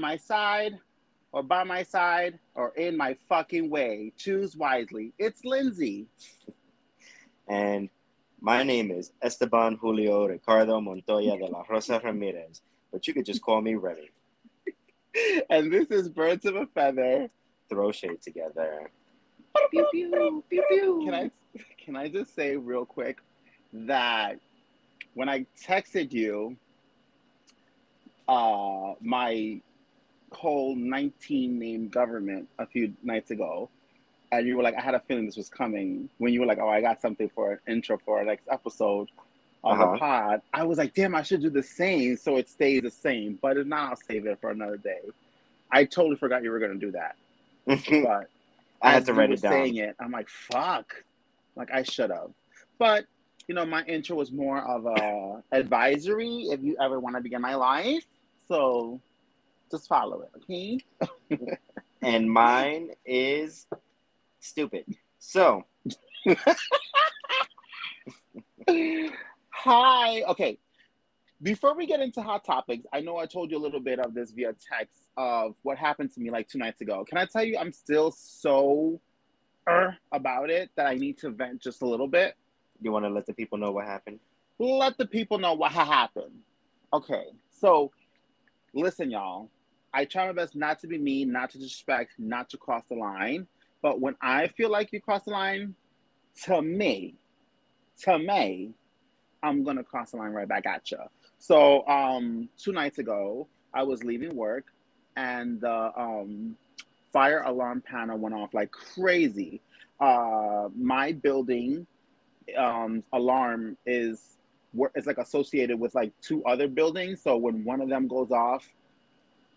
on my side or by my side or in my fucking way. Choose wisely. It's Lindsay. And my name is Esteban Julio Ricardo Montoya de la Rosa Ramirez, but you could just call me Remy. and this is Birds of a Feather. Throw shade together. Pew, pew, pew, pew. Can I can I just say real quick that when I texted you uh, my whole 19 name government a few nights ago, and you were like, I had a feeling this was coming. When you were like, oh, I got something for an intro for our next episode of uh-huh. the pod, I was like, damn, I should do the same so it stays the same. But if not, I'll save it for another day. I totally forgot you were going to do that. but I had to write it down. Saying it, I'm like, fuck. Like I should have. But you know, my intro was more of a advisory if you ever want to begin my life. So just follow it, okay? and mine is stupid. So Hi. Okay. Before we get into hot topics, I know I told you a little bit of this via text of what happened to me like two nights ago. Can I tell you I'm still so er about it that I need to vent just a little bit? You want to let the people know what happened? Let the people know what happened. Okay. So listen, y'all. I try my best not to be mean, not to disrespect, not to cross the line. But when I feel like you cross the line, to me, to me, I'm gonna cross the line right back at you. So um, two nights ago, I was leaving work, and the um, fire alarm panel went off like crazy. Uh, my building um, alarm is it's like associated with like two other buildings. So when one of them goes off,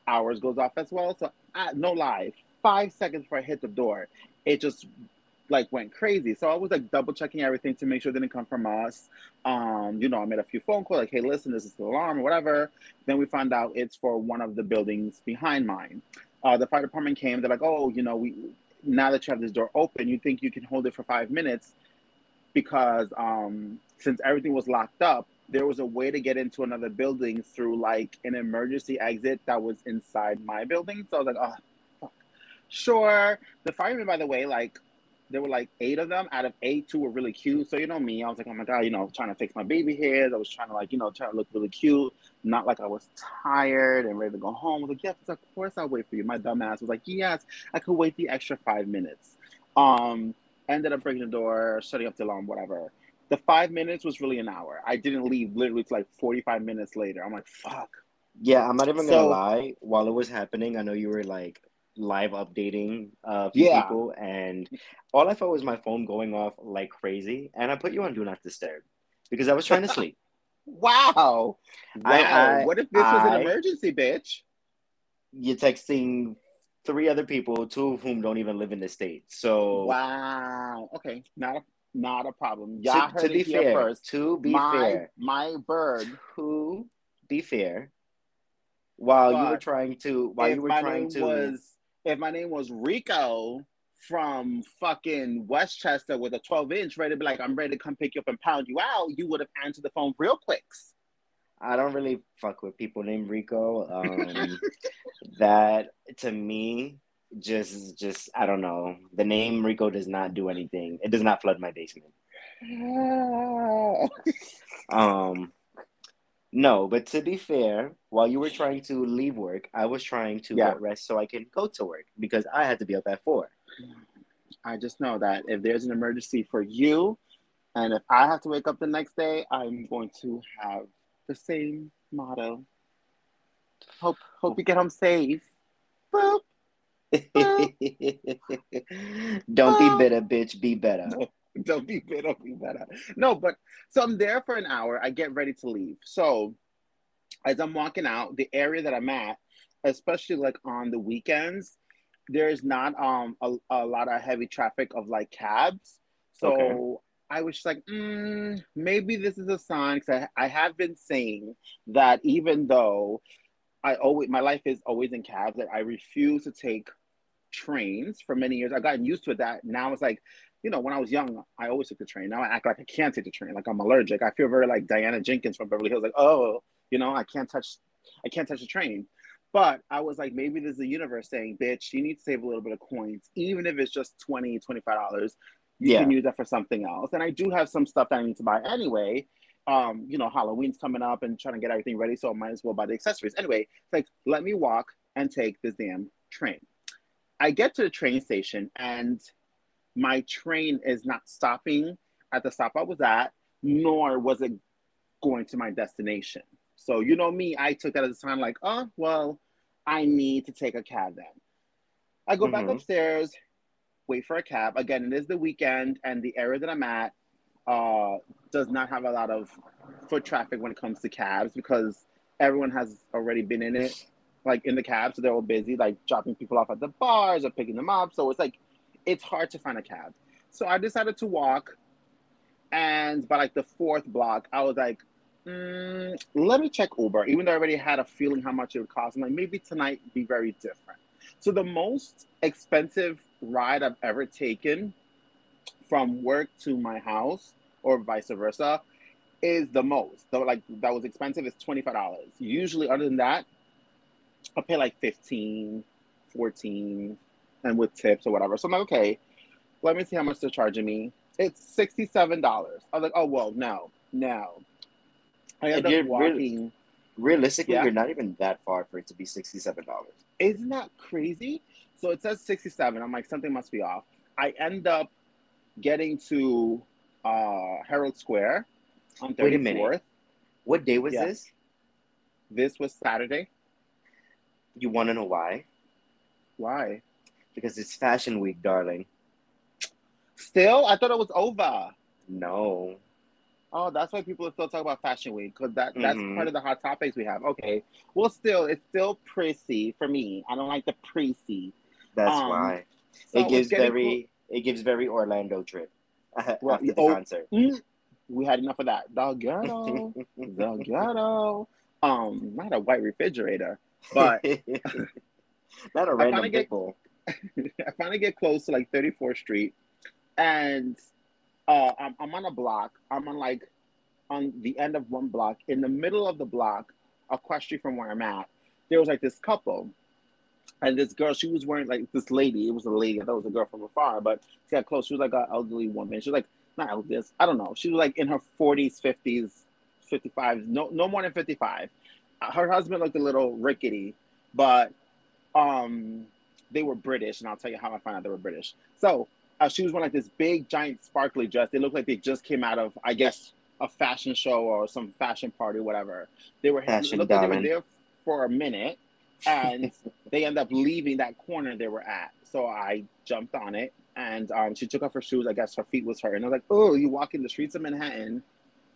ours goes off as well. So I, no lie, five seconds before I hit the door, it just like went crazy. So I was like double checking everything to make sure it didn't come from us. Um, you know, I made a few phone calls like, hey, listen, this is the alarm or whatever. Then we found out it's for one of the buildings behind mine. Uh, the fire department came. They're like, oh, you know, we now that you have this door open, you think you can hold it for five minutes because um, since everything was locked up, there was a way to get into another building through like an emergency exit that was inside my building. So I was like, oh, fuck. Sure. The firemen, by the way, like there were like eight of them. Out of eight, two were really cute. So you know me, I was like, oh my god, you know, trying to fix my baby hairs. I was trying to like, you know, trying to look really cute. Not like I was tired and ready to go home. I was like, yes, of course I'll wait for you. My dumb ass was like, yes, I could wait the extra five minutes. Um, ended up breaking the door, shutting up the alarm, whatever. The five minutes was really an hour. I didn't leave literally to like 45 minutes later. I'm like, fuck. Yeah, I'm not even gonna lie. While it was happening, I know you were like live updating uh yeah. people and all I felt was my phone going off like crazy and I put you on do not disturb because I was trying to sleep. wow. Wow. I, I, what if this I, was an emergency, bitch? You're texting three other people, two of whom don't even live in the state. So wow, okay, not a not a problem. Y'all to, heard to be fair, first. To be my, fair, my bird. To be fair, while but you were trying to, while you were trying to, was if my name was Rico from fucking Westchester with a 12 inch, ready to be like, I'm ready to come pick you up and pound you out, you would have answered the phone real quick. I don't really fuck with people named Rico. Um, that to me just just I don't know. The name Rico does not do anything. It does not flood my basement. um no, but to be fair, while you were trying to leave work, I was trying to yeah. get rest so I can go to work because I had to be up at four. I just know that if there's an emergency for you, and if I have to wake up the next day, I'm going to have the same motto. Hope hope you get home safe. Boop. Boop. Don't be bitter, bitch. Be better. No, don't be bitter. Be better. No, but so I'm there for an hour. I get ready to leave. So as I'm walking out, the area that I'm at, especially like on the weekends, there's not um a, a lot of heavy traffic of like cabs. So okay. I was just like, mm, maybe this is a sign because I, I have been saying that even though I always my life is always in cabs, that I refuse to take trains for many years. I've gotten used to. That now it's like, you know, when I was young, I always took the train. Now I act like I can't take the train, like I'm allergic. I feel very like Diana Jenkins from Beverly Hills, like, oh, you know, I can't touch, I can't touch the train. But I was like, maybe there's a universe saying, bitch, you need to save a little bit of coins, even if it's just 20 $25. You yeah. can use that for something else. And I do have some stuff that I need to buy anyway. Um, you know, Halloween's coming up and trying to get everything ready, so I might as well buy the accessories. Anyway, it's like, let me walk and take this damn train. I get to the train station and my train is not stopping at the stop I was at, nor was it going to my destination. So, you know me, I took that as a sign like, oh, well, I need to take a cab then. I go mm-hmm. back upstairs, wait for a cab. Again, it is the weekend, and the area that I'm at uh, does not have a lot of foot traffic when it comes to cabs because everyone has already been in it, like in the cab, so they're all busy, like dropping people off at the bars or picking them up. So it's like, it's hard to find a cab. So I decided to walk, and by like the fourth block, I was like, mm, let me check Uber, even though I already had a feeling how much it would cost. I'm like, maybe tonight be very different. So the most expensive ride I've ever taken from work to my house or vice versa is the most. So like that was expensive is $25. Usually other than that, I pay like 15, 14 and with tips or whatever. So I'm like, okay, let me see how much they're charging me. It's $67. I was like, oh well, no, no. I ended up walking. realistically, yeah. you're not even that far for it to be $67. Isn't that crazy? So it says 67. I'm like, something must be off. I end up getting to uh, Herald Square on 34th. Wait a minute. What day was yeah. this? This was Saturday. You want to know why? Why? Because it's Fashion Week, darling. Still? I thought it was over. No. Oh, that's why people are still talking about Fashion Week because that that's mm-hmm. part of the hot topics we have. Okay, well, still, it's still prissy for me. I don't like the prissy. That's um, why so it gives very cool. it gives very Orlando trip well, after the oh, concert. Mm, we had enough of that. The ghetto, the ghetto. Um, not a white refrigerator, but not a random people. I finally get close to like 34th Street, and uh, I'm, I'm on a block. I'm on like on the end of one block. In the middle of the block, across street from where I'm at, there was like this couple. And this girl, she was wearing like this lady. It was a lady. I thought it was a girl from afar, but she got close. She was like an elderly woman. She was like not elderly. I don't know. She was like in her 40s, 50s, 55. No, no more than 55. Her husband looked a little rickety, but um, they were British, and I'll tell you how I found out they were British. So uh, she was wearing like this big, giant, sparkly dress. They looked like they just came out of, I guess, a fashion show or some fashion party, whatever. They were fashion looked like they were there for a minute, and they end up leaving that corner they were at. So I jumped on it, and um, she took off her shoes. I guess her feet was hurt, and I was like, "Oh, you walk in the streets of Manhattan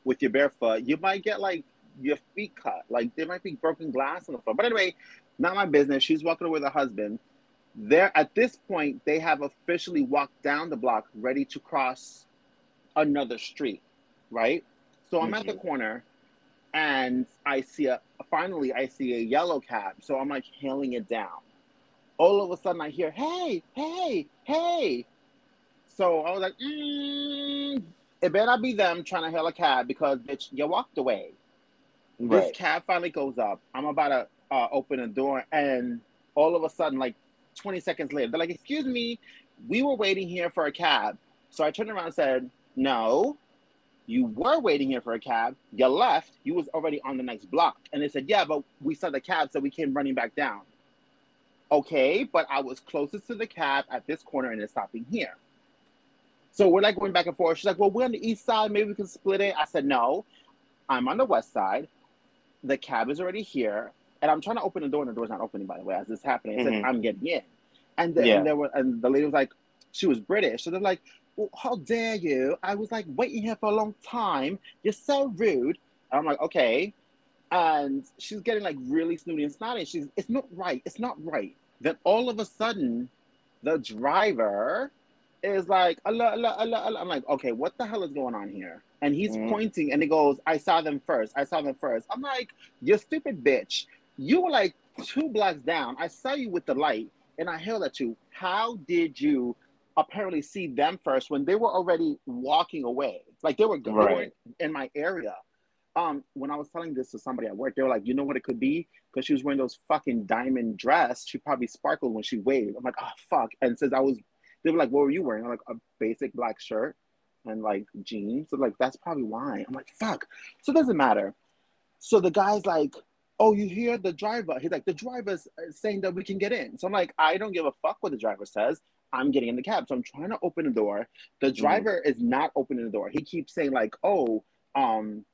with your bare foot, you might get like your feet cut. Like there might be broken glass on the floor." But anyway, not my business. She's walking with her husband there at this point they have officially walked down the block ready to cross another street right so i'm mm-hmm. at the mm-hmm. corner and i see a finally i see a yellow cab so i'm like hailing it down all of a sudden i hear hey hey hey so i was like mm, it better not be them trying to hail a cab because bitch you walked away right. this cab finally goes up i'm about to uh, open a door and all of a sudden like 20 seconds later. They're like, excuse me, we were waiting here for a cab. So I turned around and said, no, you were waiting here for a cab. You left. You was already on the next block. And they said, yeah, but we saw the cab, so we came running back down. Okay, but I was closest to the cab at this corner and it's stopping here. So we're like going back and forth. She's like, well, we're on the east side. Maybe we can split it. I said, no, I'm on the west side. The cab is already here and I'm trying to open the door and the door's not opening by the way as this happening. I said, mm-hmm. I'm getting in. And then yeah. and there were and the lady was like, she was British. So they're like, well, how dare you? I was like waiting here for a long time. You're so rude. And I'm like, okay. And she's getting like really snooty and snotty. She's it's not right. It's not right. Then all of a sudden, the driver is like, Allah, Allah, Allah, Allah. I'm like, okay, what the hell is going on here? And he's mm-hmm. pointing and he goes, I saw them first. I saw them first. I'm like, you stupid bitch. You were like two blocks down. I saw you with the light. and I hailed at you. How did you apparently see them first when they were already walking away? Like they were, right. in my area. Um, when I was telling this to somebody at work, they were like, "You know what it could be? Because she was wearing those fucking diamond dress. She probably sparkled when she waved." I'm like, "Oh fuck!" And says I was, they were like, "What were you wearing?" I'm like, "A basic black shirt and like jeans." So like, that's probably why. I'm like, "Fuck!" So it doesn't matter. So the guy's like, "Oh, you hear the driver?" He's like, "The driver's saying that we can get in." So I'm like, "I don't give a fuck what the driver says. I'm getting in the cab." So I'm trying to open the door. The mm-hmm. driver mm. is not opening the door. He keeps saying like, "Oh, um."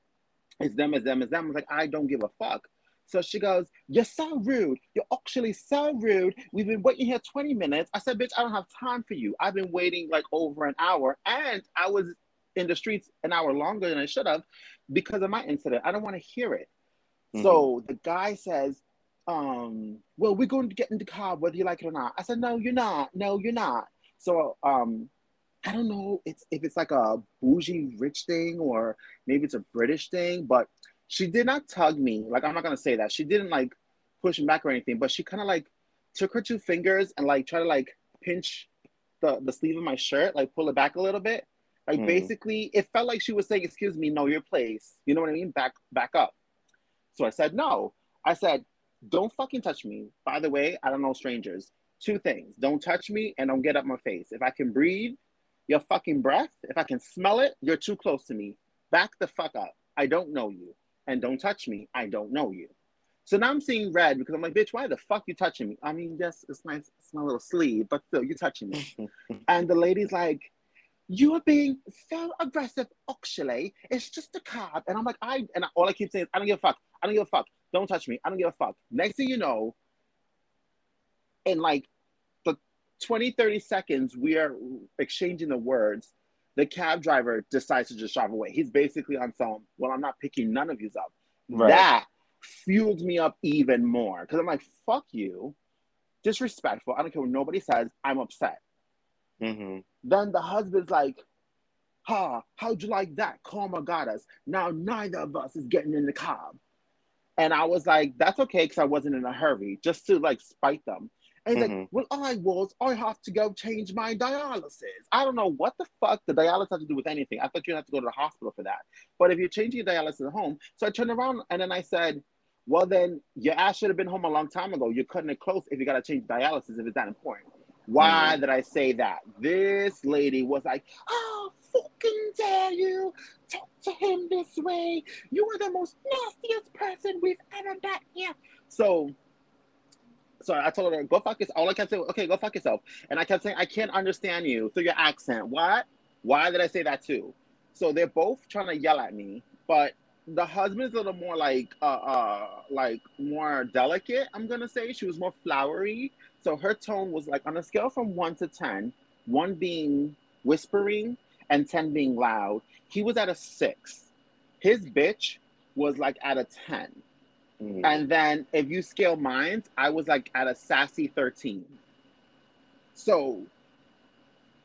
It's them, it's them, it's them. I was like, I don't give a fuck. So she goes, You're so rude. You're actually so rude. We've been waiting here 20 minutes. I said, Bitch, I don't have time for you. I've been waiting like over an hour and I was in the streets an hour longer than I should have because of my incident. I don't want to hear it. Mm-hmm. So the guy says, um, well, we're going to get in the car whether you like it or not. I said, no, you're not. No, you're not. So um, I don't know it's if it's like a bougie rich thing or maybe it's a British thing, but she did not tug me. Like I'm not gonna say that. She didn't like push me back or anything, but she kind of like took her two fingers and like try to like pinch the the sleeve of my shirt, like pull it back a little bit. Like mm. basically, it felt like she was saying, "Excuse me, know your place." You know what I mean? Back back up. So I said no. I said, "Don't fucking touch me." By the way, I don't know strangers. Two things: don't touch me and don't get up my face. If I can breathe, your fucking breath, if I can smell it, you're too close to me. Back the fuck up. I don't know you. And don't touch me. I don't know you. So now I'm seeing red because I'm like, bitch, why the fuck you touching me? I mean, yes, it's nice, it's my little sleeve, but still, you're touching me. and the lady's like, you are being so aggressive, actually. It's just a cab. And I'm like, I, and all I keep saying is, I don't give a fuck. I don't give a fuck. Don't touch me. I don't give a fuck. Next thing you know, in like the 20, 30 seconds, we are exchanging the words. The cab driver decides to just drive away. He's basically on some, well, I'm not picking none of you up. Right. That fueled me up even more because I'm like, fuck you. Disrespectful. I don't care what nobody says. I'm upset. Mm-hmm. Then the husband's like, ha, huh, how'd you like that? Karma got us. Now neither of us is getting in the cab. And I was like, that's okay because I wasn't in a hurry, just to like spite them. And he's mm-hmm. like, well, I was, I have to go change my dialysis. I don't know what the fuck the dialysis has to do with anything. I thought you had to go to the hospital for that. But if you're changing your dialysis at home, so I turned around and then I said, well, then your ass should have been home a long time ago. You're cutting it close if you got to change dialysis if it's that important. Why mm-hmm. did I say that? This lady was like, oh, fucking dare you talk to him this way. You are the most nastiest person we've ever met here. So so I told her, go fuck yourself. All I kept saying, okay, go fuck yourself. And I kept saying, I can't understand you through your accent. What? Why did I say that too? So they're both trying to yell at me, but the husband's a little more like, uh, uh, like more delicate. I'm gonna say she was more flowery. So her tone was like on a scale from one to ten, one being whispering and ten being loud. He was at a six. His bitch was like at a ten. Mm-hmm. And then if you scale mines, I was like at a sassy 13. So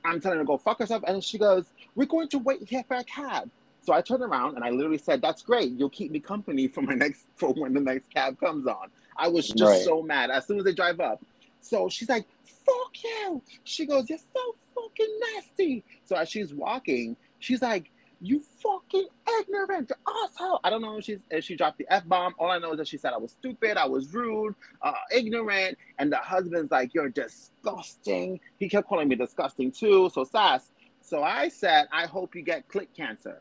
I'm telling her to go fuck herself. And she goes, We're going to wait here for a cab. So I turned around and I literally said, That's great. You'll keep me company for my next for when the next cab comes on. I was just right. so mad as soon as they drive up. So she's like, Fuck you. She goes, You're so fucking nasty. So as she's walking, she's like, you fucking ignorant asshole. I don't know if she's if she dropped the F bomb. All I know is that she said I was stupid, I was rude, uh, ignorant, and the husband's like, You're disgusting. He kept calling me disgusting too. So sass. So I said, I hope you get click cancer.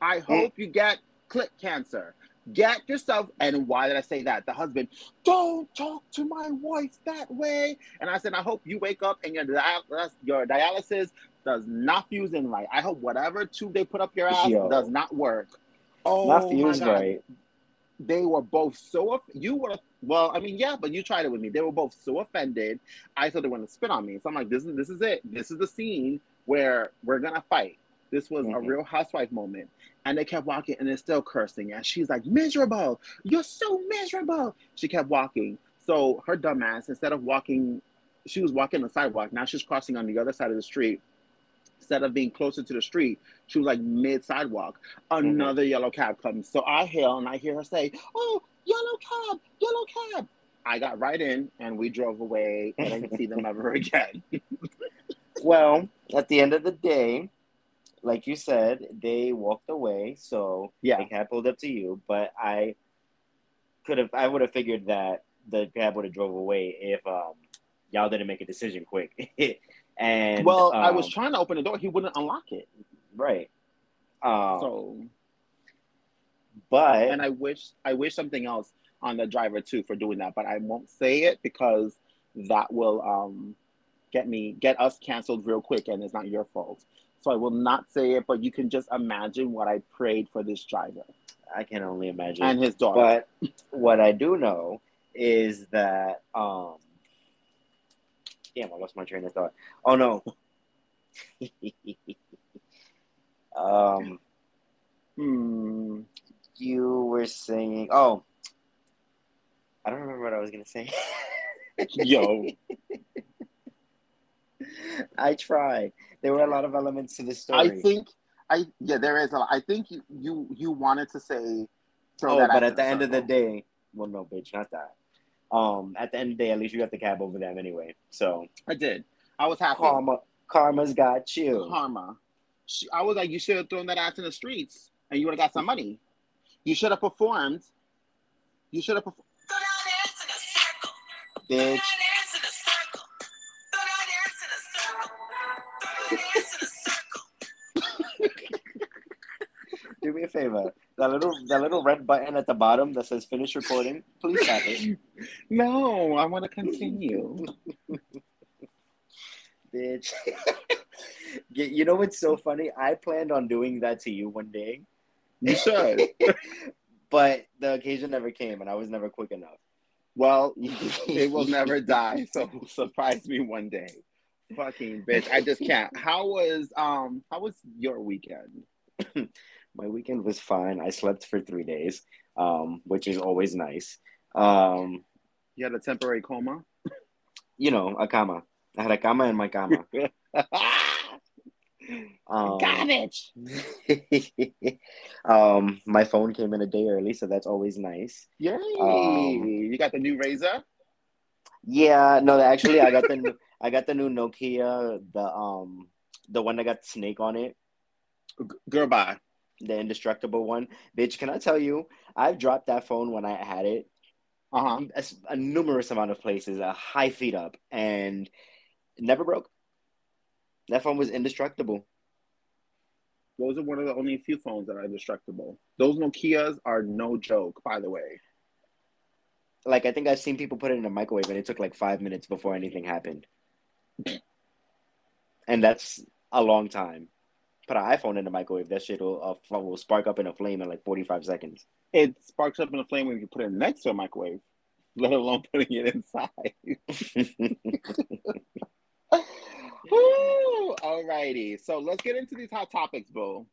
I hope you get click cancer. Get yourself, and why did I say that? The husband, don't talk to my wife that way. And I said, I hope you wake up and your, your dialysis does not fuse in right. I hope whatever tube they put up your ass Yo. does not work. Oh, not fuse right. They were both so. You were well. I mean, yeah, but you tried it with me. They were both so offended. I thought they were going to spit on me. So I'm like, this is this is it. This is the scene where we're gonna fight. This was mm-hmm. a real housewife moment. And they kept walking and they're still cursing. And she's like, miserable. You're so miserable. She kept walking. So her dumbass, instead of walking, she was walking the sidewalk. Now she's crossing on the other side of the street instead of being closer to the street, she was like mid sidewalk. Another mm-hmm. yellow cab comes. So I hail and I hear her say, Oh, yellow cab, yellow cab. I got right in and we drove away and I didn't see them ever again. well, at the end of the day, like you said, they walked away. So yeah, the cab pulled up to you. But I could have, I would have figured that the cab would have drove away if um, y'all didn't make a decision quick. and well, um, I was um, trying to open the door, he wouldn't unlock it. Right. Um, so, but and I wish I wish something else on the driver too for doing that, but I won't say it because that will um, get me get us canceled real quick, and it's not your fault. So I will not say it, but you can just imagine what I prayed for this driver. I can only imagine. And his daughter. But what I do know is that um damn, I lost my train of thought. Oh no. um hmm, you were saying oh I don't remember what I was gonna say. Yo. I tried. There were a lot of elements to the story. I think I yeah, there is a I think you you you wanted to say oh, but at the end of the day, well no bitch, not that. Um at the end of the day, at least you got the cab over them anyway. So I did. I was happy. Karma karma's got you. Karma. She, I was like, you should have thrown that ass in the streets and you would have got some money. You should have performed. You should have performed. Bitch. Do me a favor. That little that little red button at the bottom that says finish recording, please tap it. No, I want to continue. Bitch. you know what's so funny? I planned on doing that to you one day. You should. but the occasion never came and I was never quick enough. Well, it will never die. So surprise me one day. Fucking bitch. I just can't. How was um how was your weekend? My weekend was fine. I slept for three days, um, which is always nice. Um You had a temporary coma? You know, a cama. I had a cama in my cama. Um, Garbage. um, my phone came in a day early, so that's always nice. Yay! Um, you got the new Razr. Yeah, no, actually, I got the new, I got the new Nokia, the um, the one that got snake on it. Girl, bye. The indestructible one, bitch. Can I tell you? I've dropped that phone when I had it. Uh-huh. A, a numerous amount of places, a high feet up, and never broke. That phone was indestructible. Those are one of the only few phones that are indestructible. Those Nokias are no joke, by the way. Like I think I've seen people put it in a microwave and it took like five minutes before anything happened. and that's a long time. Put an iPhone in the microwave, that shit will, uh, will spark up in a flame in like 45 seconds. It sparks up in a flame when you put it next to a microwave, let alone putting it inside. All righty, so let's get into these hot topics, Boo.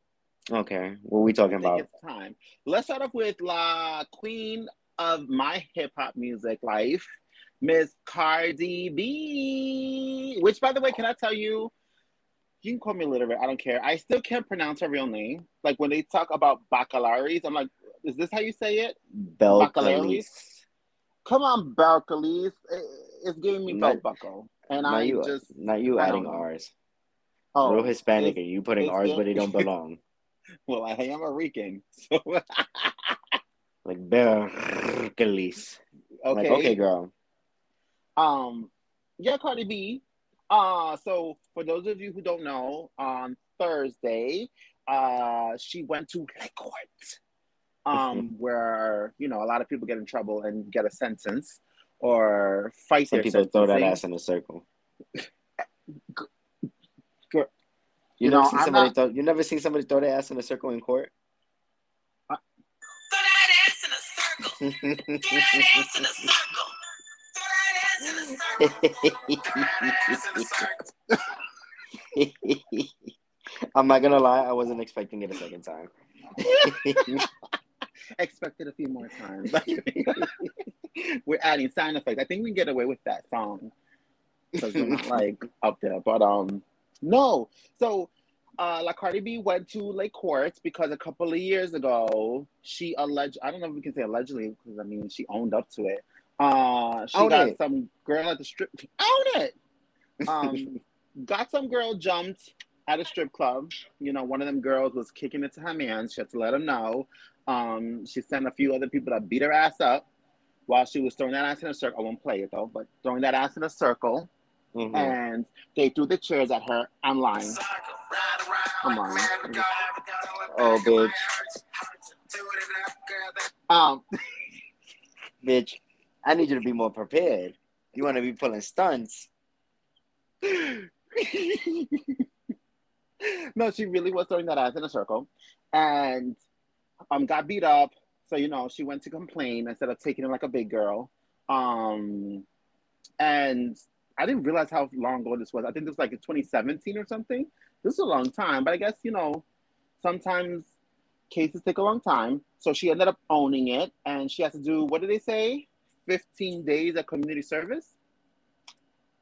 Okay, what are we talking about? It's time. Let's start off with La Queen of my hip hop music life, Miss Cardi B. Which, by the way, can I tell you? You can call me illiterate. I don't care. I still can't pronounce her real name. Like when they talk about baccalaries, I'm like, is this how you say it? Baccalaries. Come on, Baccalaries. It's giving me belt buckle. And not I you, just not you adding R's. Oh, Real Hispanic, and you putting R's where they don't belong. well, I am a Rican, so like Berkelis. Okay, like, okay, girl. Um, yeah, Cardi B. Uh, so for those of you who don't know, on Thursday, uh, she went to La Court, um, where you know a lot of people get in trouble and get a sentence or fight Some people throw that ass in a circle. you, you know, never see somebody not... throw, you never seen somebody throw their ass in a circle in court? Uh... Throw that ass in a circle. Throw that ass in a circle. I'm not gonna lie, I wasn't expecting it a second time. Expected a few more times. we're adding sound effects. I think we can get away with that song because we're not like up there. But um, no. So, uh, La Cardi B went to La Court because a couple of years ago she alleged. I don't know if we can say allegedly because I mean she owned up to it. Uh, she Own got it. some girl at the strip. Own it. Um, got some girl jumped at a strip club. You know, one of them girls was kicking it to her man. She had to let him know. Um, she sent a few other people to beat her ass up while she was throwing that ass in a circle. I won't play it though, but throwing that ass in a circle. Mm-hmm. And they threw the chairs at her. I'm lying. I'm lying. Oh, bitch. Um, bitch, I need you to be more prepared. You want to be pulling stunts. no, she really was throwing that ass in a circle, and um, got beat up. So you know, she went to complain instead of taking it like a big girl. Um, and I didn't realize how long ago this was. I think this was like in 2017 or something. This is a long time, but I guess you know, sometimes cases take a long time. So she ended up owning it, and she has to do what do they say? 15 days of community service.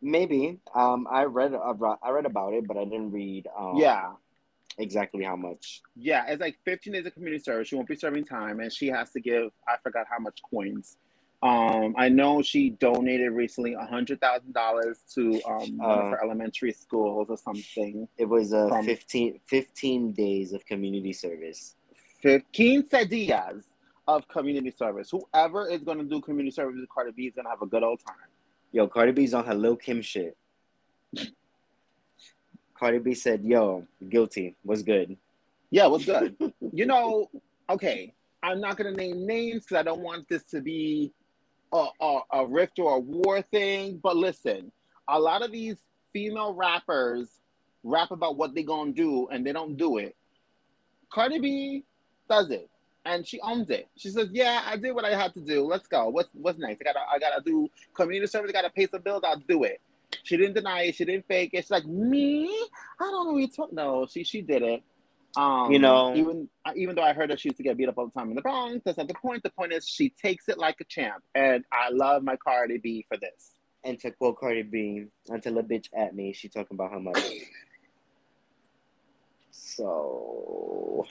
Maybe. Um, I read I read about it, but I didn't read. Um, yeah. Exactly how much? Yeah, it's like 15 days of community service. She won't be serving time, and she has to give. I forgot how much coins. Um, I know she donated recently a hundred thousand dollars to um, uh, one of her uh, elementary schools or something. It was uh, from, 15, 15 days of community service. 15 días of community service. Whoever is going to do community service with Cardi B is going to have a good old time. Yo, Cardi B's on her Lil Kim shit. Cardi B said, "Yo, guilty. Was good." Yeah, was good. you know, okay. I'm not gonna name names because I don't want this to be a, a, a rift or a war thing. But listen, a lot of these female rappers rap about what they're gonna do and they don't do it. Cardi B does it and she owns it. She says, "Yeah, I did what I had to do. Let's go. What's what's next? I gotta I gotta do community service. I gotta pay some bills. I'll do it." She didn't deny it. She didn't fake it. She's like, "Me? I don't know what you talk." No, she she did it. Um, you know, even even though I heard that she used to get beat up all the time in the Bronx, that's not the point. The point is she takes it like a champ, and I love my Cardi B for this. And to quote Cardi B, until a bitch at me, she talking about her mother. so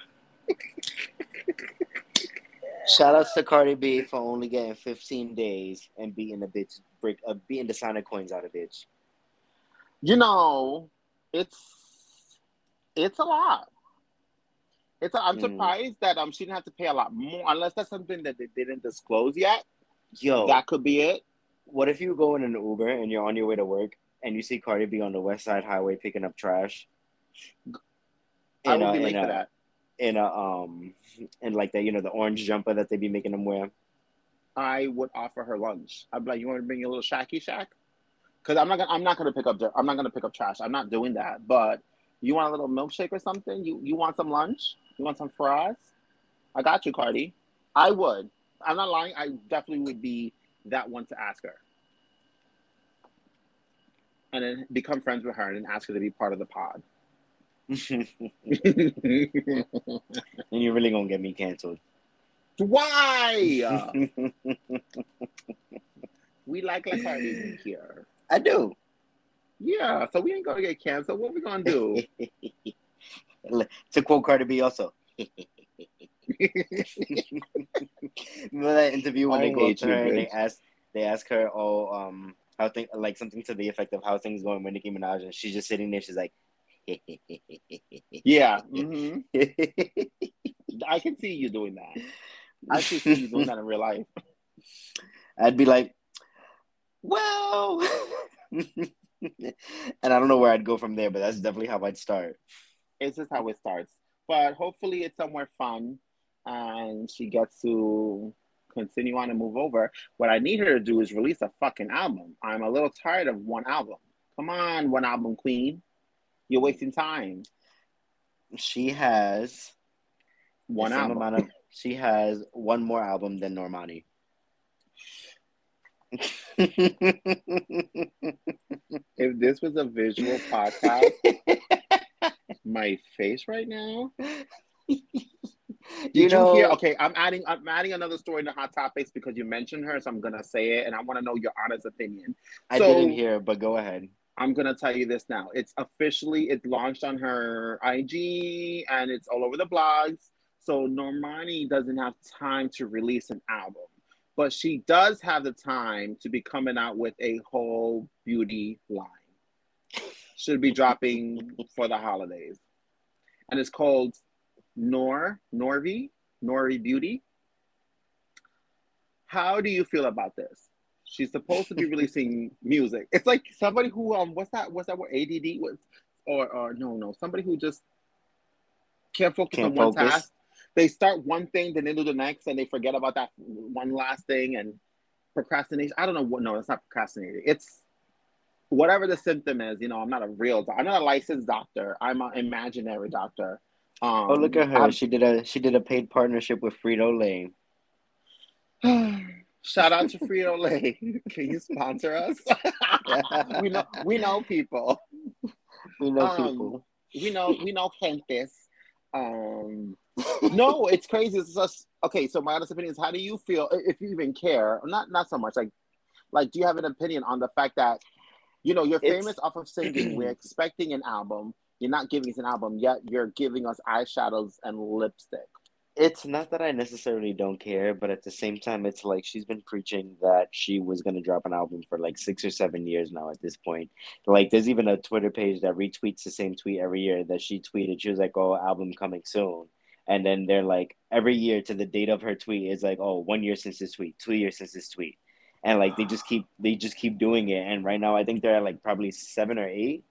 Shout outs to Cardi B for only getting 15 days and beating a bitch, break, uh, beating the sign of coins out of bitch. You know, it's it's a lot. It's a, I'm mm. surprised that um she didn't have to pay a lot more unless that's something that they didn't disclose yet. Yo, that could be it. What if you go in an Uber and you're on your way to work and you see Cardi B on the West Side Highway picking up trash? I would be late for that in a um in like the you know the orange jumper that they be making them wear. I would offer her lunch. I'd be like, "You want to bring your little shacky shack?" Because I'm not gonna I'm not gonna pick up I'm not gonna pick up trash. I'm not doing that. But you want a little milkshake or something? You you want some lunch? You want some fries? I got you, Cardi. I would. I'm not lying. I definitely would be that one to ask her. And then become friends with her and ask her to be part of the pod. and you're really gonna get me canceled. Why? we like like Cardi here. I do. Yeah, so we ain't gonna get canceled. What we gonna do? to quote Cardi B, also. Remember that interview when I they go to her and they ask they ask her, "Oh, um, how thing like something to the effect of how things going with Nicki Minaj," and she's just sitting there. She's like, yeah. Mm-hmm. I can see you doing that. I can see you doing that in real life. I'd be like, well, and I don't know where I'd go from there, but that's definitely how I'd start. It's just how it starts. But hopefully, it's somewhere fun and she gets to continue on and move over. What I need her to do is release a fucking album. I'm a little tired of one album. Come on, one album queen. You're wasting time. She has one album. Amount of, she has one more album than Normani. if this was a visual podcast, my face right now. Did you, know, you hear? Okay, I'm adding. I'm adding another story the hot topics because you mentioned her, so I'm gonna say it, and I want to know your honest opinion. I so, didn't hear, but go ahead. I'm gonna tell you this now. It's officially it launched on her IG and it's all over the blogs. So Normani doesn't have time to release an album. but she does have the time to be coming out with a whole beauty line. Should be dropping for the holidays. And it's called Nor, Norvi, Nori Beauty. How do you feel about this? She's supposed to be releasing music. It's like somebody who um what's that what's that word ADD was or or no no somebody who just can't focus can't on one focus. task they start one thing, then they do the next, and they forget about that one last thing and procrastination. I don't know what. No, it's not procrastinating. It's whatever the symptom is. You know, I'm not a real. I'm not a licensed doctor. I'm an imaginary doctor. Um, oh, look at her! I'm, she did a she did a paid partnership with Frito Lay. Shout out to Frito Lay. Can you sponsor us? we know we know people. We know um, people. We know we know gentes. Um, no, it's crazy. It's just okay. So my honest opinion is, how do you feel if you even care? Not not so much like like do you have an opinion on the fact that you know you're famous it's... off of singing? we're expecting an album. You're not giving us an album yet. You're giving us eyeshadows and lipstick. It's not that I necessarily don't care, but at the same time, it's like she's been preaching that she was going to drop an album for like six or seven years now at this point. Like, there's even a Twitter page that retweets the same tweet every year that she tweeted. She was like, Oh, album coming soon and then they're like every year to the date of her tweet is like oh one year since this tweet two years since this tweet and like they just keep they just keep doing it and right now i think they're at like probably seven or eight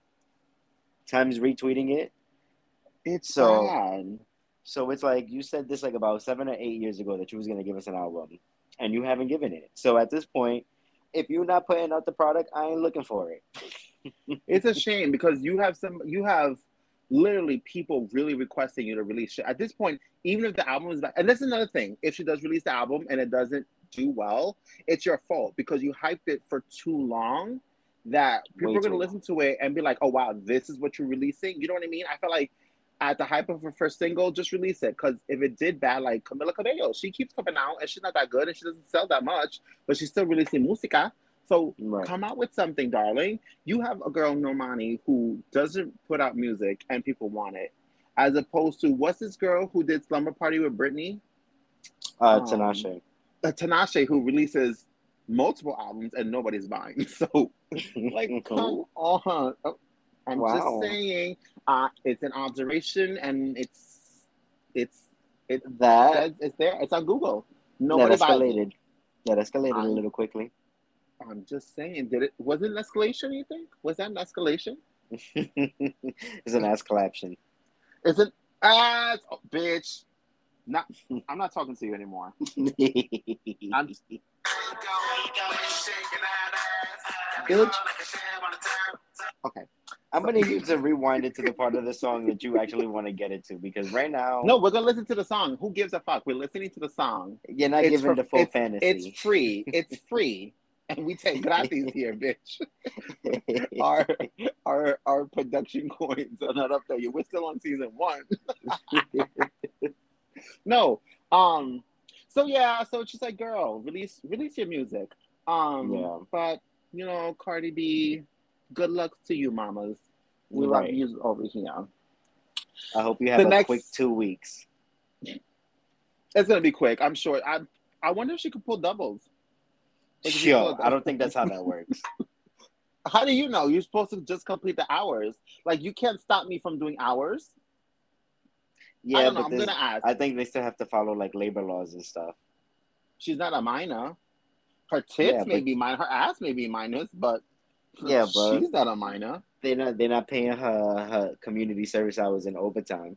times retweeting it it's uh, so sad. So it's like you said this like about seven or eight years ago that you was going to give us an album and you haven't given it so at this point if you're not putting out the product i ain't looking for it it's a shame because you have some you have literally people really requesting you to release shit. At this point, even if the album is bad, and that's another thing, if she does release the album and it doesn't do well, it's your fault because you hyped it for too long that people Way are going to listen to it and be like, oh, wow, this is what you're releasing. You know what I mean? I feel like at the hype of her first single, just release it. Because if it did bad, like Camila Cabello, she keeps coming out and she's not that good and she doesn't sell that much, but she's still releasing música. So right. come out with something, darling. You have a girl, Normani, who doesn't put out music and people want it. As opposed to what's this girl who did Slumber Party with Britney? Uh, um, Tinashe. Uh, Tinashe, who releases multiple albums and nobody's buying. So, like, come on. I'm wow. just saying, uh, it's an observation, and it's it's it's that it's there. It's on Google. Nobody that escalated. That escalated a little quickly. I'm just saying, did it was it an escalation? You think was that an escalation? it's an escalation. Is it as oh, bitch? Not, I'm not talking to you anymore. I'm. Okay. I'm gonna use to rewind it to the part of the song that you actually want to get it to because right now. No, we're gonna listen to the song. Who gives a fuck? We're listening to the song. You're not it's giving for, the full it's, fantasy. It's free. It's free and we take gratis here, bitch. our our our production coins are not up there. We're still on season one. no. Um so yeah, so it's just like girl, release release your music. Um yeah. but you know, Cardi B, good luck to you mamas. We right. love you over here. I hope you have the a next, quick two weeks. It's gonna be quick, I'm sure. I I wonder if she could pull doubles. Yo, I don't think that's how that works. how do you know? You're supposed to just complete the hours. Like you can't stop me from doing hours. Yeah, but I'm gonna ask. I think they still have to follow like labor laws and stuff. She's not a minor. Her tits yeah, may be minor. Her ass may be minus, but yeah, but she's not a minor. They're not. They're not paying her her community service hours in overtime.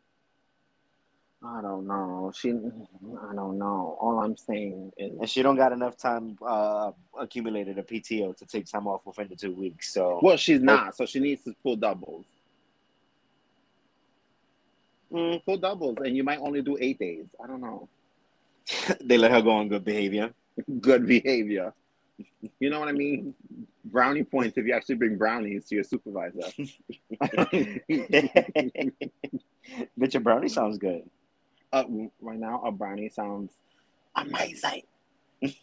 I don't know. She, I don't know. All I'm saying is, and she don't got enough time uh, accumulated a PTO to take time off within the two weeks. So, well, she's not. So she needs to pull doubles. Mm, pull doubles, and you might only do eight days. I don't know. they let her go on good behavior. good behavior. You know what I mean? Brownie points if you actually bring brownies to your supervisor. But your brownie sounds good uh, right now a brownie sounds amazing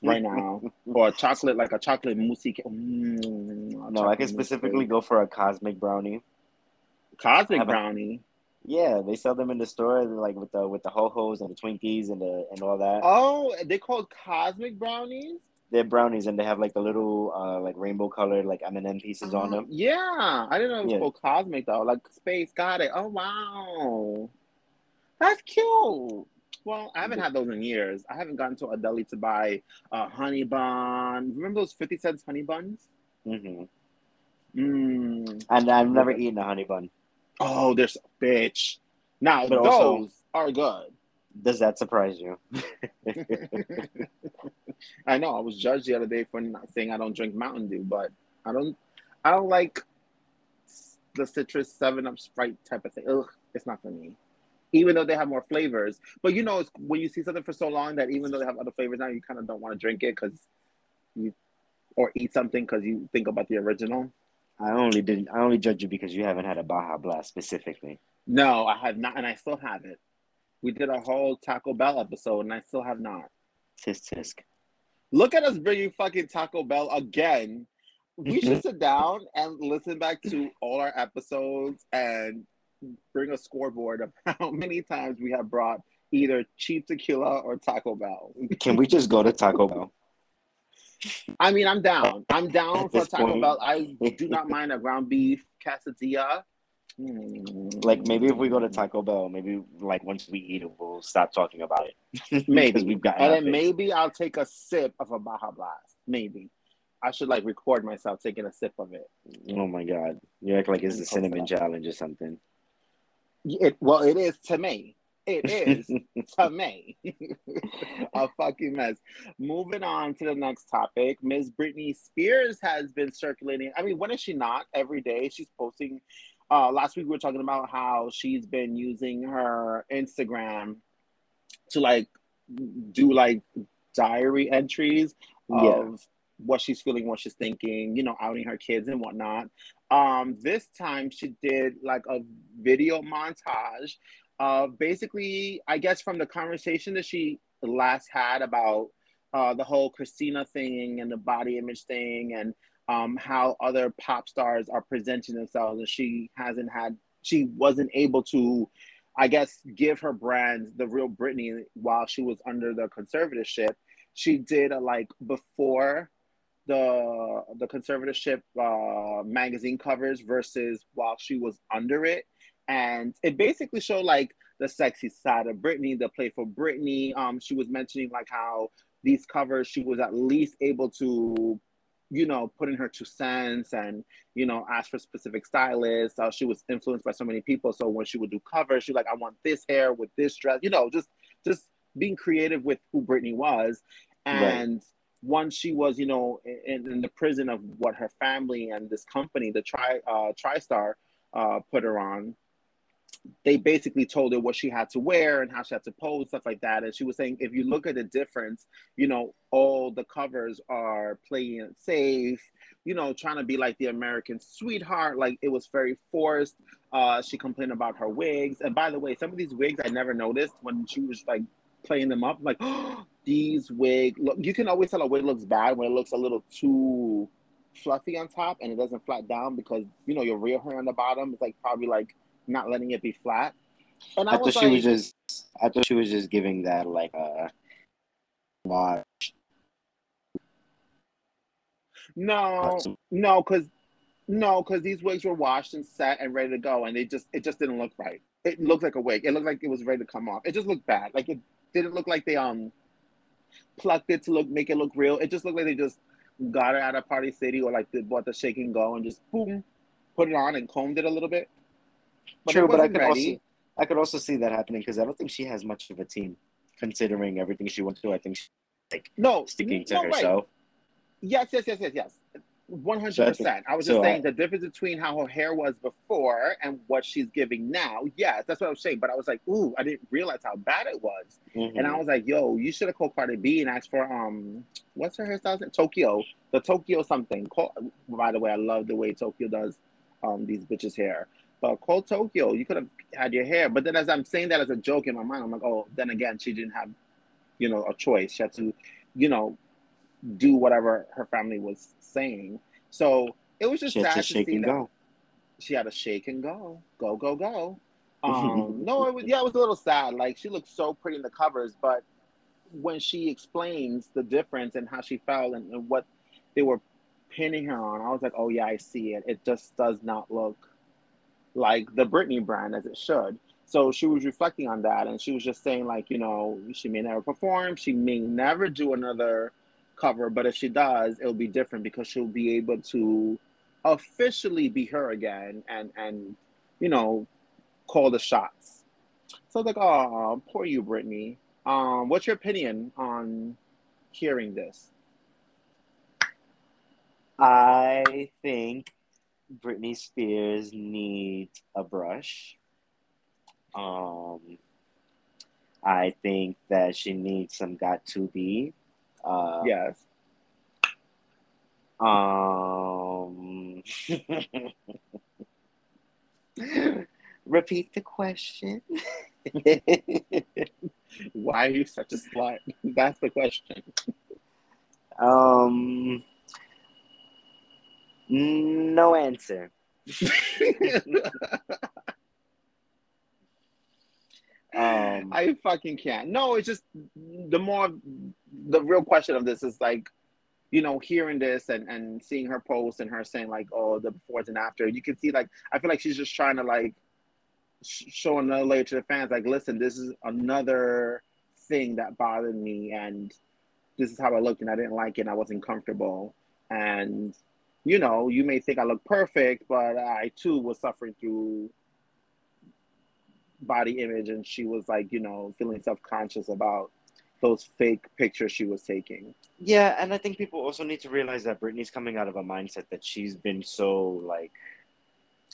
right now, or a chocolate like a chocolate mousse. Mm, no, I can specifically go for a cosmic brownie. Cosmic brownie. Yeah, they sell them in the store, like with the with the ho hos and the Twinkies and the and all that. Oh, they called cosmic brownies. They're brownies, and they have like the little uh like rainbow colored like M and m pieces uh, on them. Yeah, I didn't know it was yeah. called cosmic though. Like space, got it. Oh wow, that's cute. Well, I haven't had those in years. I haven't gone to a deli to buy a honey bun. Remember those fifty cents honey buns? Mm-hmm. Mm. And I've never eaten a honey bun. Oh, there's bitch. Now but those also, are good. Does that surprise you? I know. I was judged the other day for not saying I don't drink Mountain Dew, but I don't. I don't like the citrus Seven Up Sprite type of thing. Ugh, it's not for me. Even though they have more flavors, but you know, it's when you see something for so long that even though they have other flavors now, you kind of don't want to drink it because you or eat something because you think about the original. I only didn't. I only judge you because you haven't had a Baja Blast specifically. No, I have not, and I still haven't. We did a whole Taco Bell episode, and I still have not. Tisk tisk. Look at us bringing fucking Taco Bell again. We should sit down and listen back to all our episodes and bring a scoreboard of how many times we have brought either cheap tequila or Taco Bell. Can we just go to Taco Bell? I mean, I'm down. I'm down for Taco point. Bell. I do not mind a ground beef quesadilla. Like maybe if we go to Taco Bell, maybe like once we eat it, we'll stop talking about it. maybe we've got. And then maybe I'll take a sip of a Baja Blast. Maybe I should like record myself taking a sip of it. Oh my god! You act like it's a cinnamon challenge or something. It well, it is to me. It is to me a fucking mess. Moving on to the next topic, Ms. Britney Spears has been circulating. I mean, when is she not? Every day she's posting. Uh, last week we were talking about how she's been using her Instagram to like do like diary entries of yeah. what she's feeling, what she's thinking, you know, outing her kids and whatnot. Um, this time she did like a video montage of basically, I guess from the conversation that she last had about uh, the whole Christina thing and the body image thing and um, how other pop stars are presenting themselves, and she hasn't had, she wasn't able to, I guess, give her brand the real Britney while she was under the conservatorship. She did a like before the the conservatorship uh, magazine covers versus while she was under it and it basically showed like the sexy side of Britney, the playful Britney. Um, she was mentioning like how these covers she was at least able to, you know, put in her two cents and you know ask for specific stylists. Uh, she was influenced by so many people, so when she would do covers, she like I want this hair with this dress, you know, just just being creative with who Britney was, and. Right once she was, you know, in, in, the prison of what her family and this company, the Tri uh, TriStar, uh, put her on, they basically told her what she had to wear and how she had to pose, stuff like that. And she was saying, if you look at the difference, you know, all the covers are playing it safe, you know, trying to be like the American sweetheart. Like it was very forced. Uh, she complained about her wigs. And by the way, some of these wigs I never noticed when she was like playing them up. Like, oh, these wig look. You can always tell a wig looks bad when it looks a little too fluffy on top and it doesn't flat down because you know your real hair on the bottom is like probably like not letting it be flat. And I, I thought she like, was just, I thought she was just giving that like a watch. No, no, because no, because these wigs were washed and set and ready to go, and they just it just didn't look right. It looked like a wig. It looked like it was ready to come off. It just looked bad. Like it didn't look like they um plucked it to look make it look real. It just looked like they just got it out of Party City or like they bought the shake and go and just boom, put it on and combed it a little bit. But True, but I could ready. also I could also see that happening because I don't think she has much of a team, considering everything she went through. I think she's like no sticking to no, herself. Right. Yes, yes, yes, yes, yes. One hundred percent. I was just so saying I, the difference between how her hair was before and what she's giving now. Yes, that's what I was saying. But I was like, ooh, I didn't realize how bad it was. Mm-hmm. And I was like, yo, you should have called Cardi B and asked for um, what's her hairstyle? In Tokyo, the Tokyo something. Call, by the way, I love the way Tokyo does um these bitches' hair uh, call Tokyo. You could have had your hair. But then as I'm saying that as a joke in my mind, I'm like, oh, then again, she didn't have, you know, a choice. She had to, you know, do whatever her family was saying. So it was just she sad to, to see that. Go. She had to shake and go, go, go, go. Um, no, it was yeah, it was a little sad. Like she looked so pretty in the covers, but when she explains the difference and how she felt and, and what they were pinning her on, I was like, oh yeah, I see it. It just does not look like the Britney brand as it should. So she was reflecting on that and she was just saying, like, you know, she may never perform, she may never do another cover, but if she does, it'll be different because she'll be able to officially be her again and and you know call the shots. So like, oh, poor you, Britney. Um, what's your opinion on hearing this? I think Britney Spears needs a brush. Um, I think that she needs some got to be. Uh, yes. Um, repeat the question. Why are you such a slut? That's the question. Um, no answer. um, I fucking can't. No, it's just the more the real question of this is like, you know, hearing this and and seeing her post and her saying like, oh, the before and after. You can see like I feel like she's just trying to like show another layer to the fans. Like, listen, this is another thing that bothered me, and this is how I looked, and I didn't like it. and I wasn't comfortable, and you know, you may think I look perfect, but I too was suffering through body image and she was like, you know, feeling self conscious about those fake pictures she was taking. Yeah, and I think people also need to realize that Britney's coming out of a mindset that she's been so like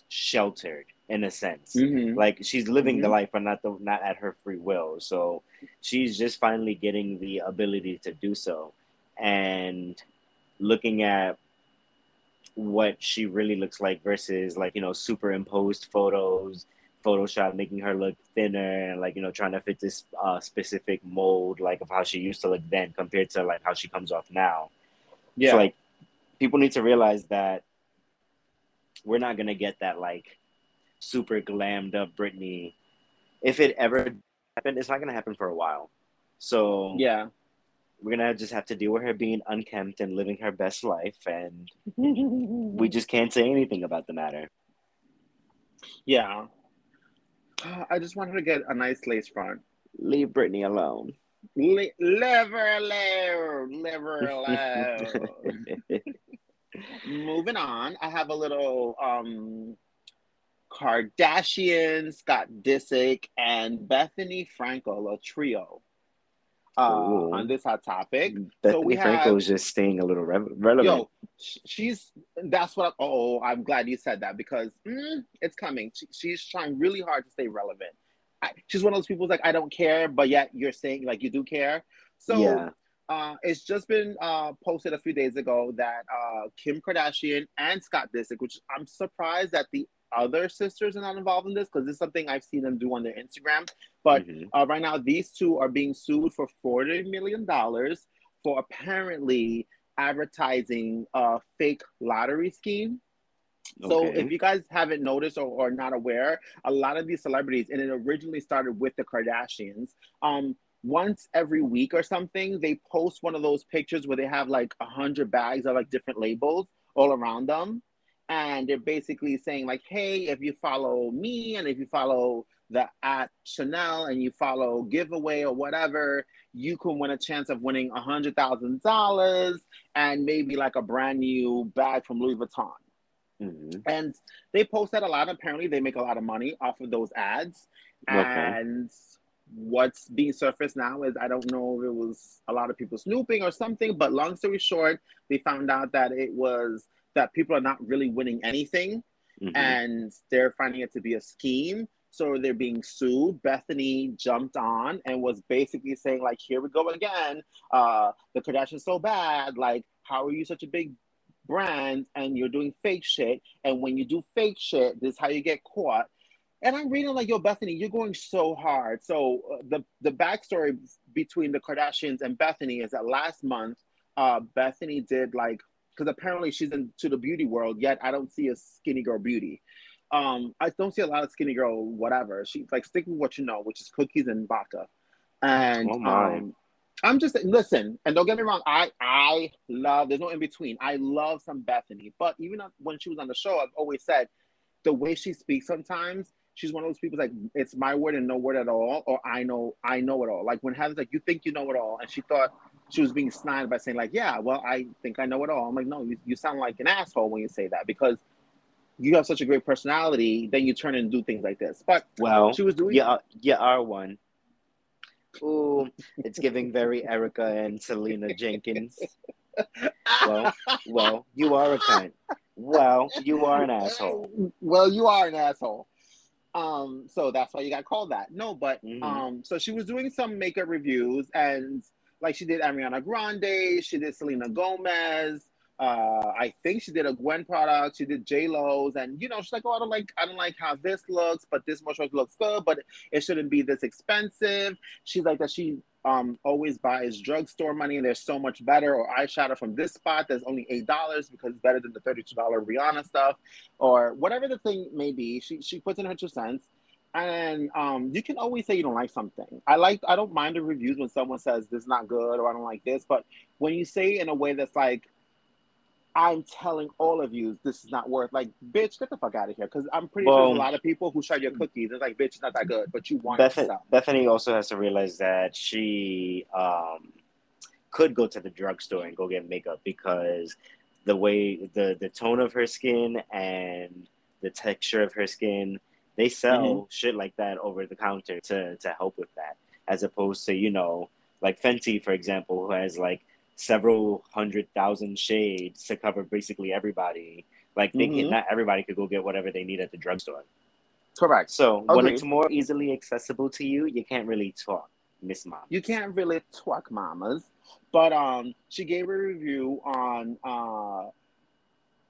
sheltered in a sense. Mm-hmm. Like she's living mm-hmm. the life but not the not at her free will. So she's just finally getting the ability to do so. And looking at what she really looks like versus like you know superimposed photos photoshop making her look thinner and like you know trying to fit this uh, specific mold like of how she used to look then compared to like how she comes off now. Yeah. so, like people need to realize that we're not gonna get that like super glammed up Britney. If it ever happened it's not gonna happen for a while. So yeah we're gonna just have to deal with her being unkempt and living her best life, and we just can't say anything about the matter. Yeah, I just want her to get a nice lace front. Leave Britney alone. Le- leave her alone. Leave her alone. Moving on, I have a little um Kardashian, Scott Disick, and Bethenny Frankel, a trio uh, on this hot topic. Bethenny so we Frankel is just staying a little re- relevant. Yo, she's that's what. I, oh, I'm glad you said that because mm, it's coming. She, she's trying really hard to stay relevant. I, she's one of those people like I don't care, but yet you're saying like you do care. So yeah. uh, it's just been uh, posted a few days ago that uh, Kim Kardashian and Scott Disick, which I'm surprised that the other sisters are not involved in this because this is something I've seen them do on their Instagram. But mm-hmm. uh, right now, these two are being sued for $40 million for apparently advertising a fake lottery scheme. So okay. if you guys haven't noticed or, or not aware, a lot of these celebrities, and it originally started with the Kardashians, um, once every week or something, they post one of those pictures where they have like a hundred bags of like different labels all around them and they're basically saying like hey if you follow me and if you follow the at chanel and you follow giveaway or whatever you can win a chance of winning a hundred thousand dollars and maybe like a brand new bag from louis vuitton mm-hmm. and they post that a lot apparently they make a lot of money off of those ads okay. and what's being surfaced now is I don't know if it was a lot of people snooping or something, but long story short, they found out that it was that people are not really winning anything mm-hmm. and they're finding it to be a scheme. So they're being sued. Bethenny jumped on and was basically saying, like, here we go again. Uh, the Kardashians so bad. Like, how are you such a big brand and you're doing fake shit? And when you do fake shit, this is how you get caught. And I'm reading like, yo, Bethenny, you're going so hard. So uh, the the backstory between the Kardashians and Bethenny is that last month, uh, Bethenny did like because apparently she's into the beauty world. Yet I don't see a skinny girl beauty. Um, I don't see a lot of skinny girl, whatever. She's like stick with what you know, which is cookies and vodka. And oh um, I'm just listen, and don't get me wrong. I I love. There's no in between. I love some Bethenny, but even when she was on the show, I've always said the way she speaks sometimes she's one of those people like it's my word and no word at all, or I know I know it all. Like when Heather's like, you think you know it all, and she thought she was being snide by saying like, yeah, well, I think I know it all. I'm like, no, you, you sound like an asshole when you say that because you have such a great personality. Then you turn and do things like this. But well, she was doing. Yeah, you are one. Ooh, it's giving very Erica and Selena Jenkins. well, well, you are a cunt. Well, you are an asshole. Well, you are an asshole. Um, so that's why you got called that. No, but mm-hmm. um, so she was doing some makeup reviews and like she did Ariana Grande, she did Selena Gomez. Uh, I think she did a Gwen product. She did J Lo's, and you know she's like, oh, I don't like, I don't like how this looks, but this moisturizer looks good, but it shouldn't be this expensive. She's like that. She um, always buys drugstore money and there's so much better or eyeshadow from this spot that's only eight dollars because it's better than the $32 rihanna stuff or whatever the thing may be she, she puts in her two cents and um, you can always say you don't like something. I like i don't mind the reviews when someone says this is not good or i don't like this but when you say in a way that's like I'm telling all of you this is not worth like bitch get the fuck out of here. Because I'm pretty well, sure a lot of people who tried your cookies. It's like bitch it's not that good but you want Beth- Bethenny also has to realize that she um, could go to the drugstore and go get makeup because the way the the tone of her skin and the texture of her skin they sell mm-hmm. shit like that over the counter to to help with that as opposed to you know like Fenty for example who has like several hundred thousand shades to cover basically everybody. Like they mm-hmm. can, not everybody could go get whatever they need at the drugstore. Correct. So Agreed. when it's more easily accessible to you, you can't really talk, Miss Mom. You can't really talk, mamas. But um, she gave a review on uh,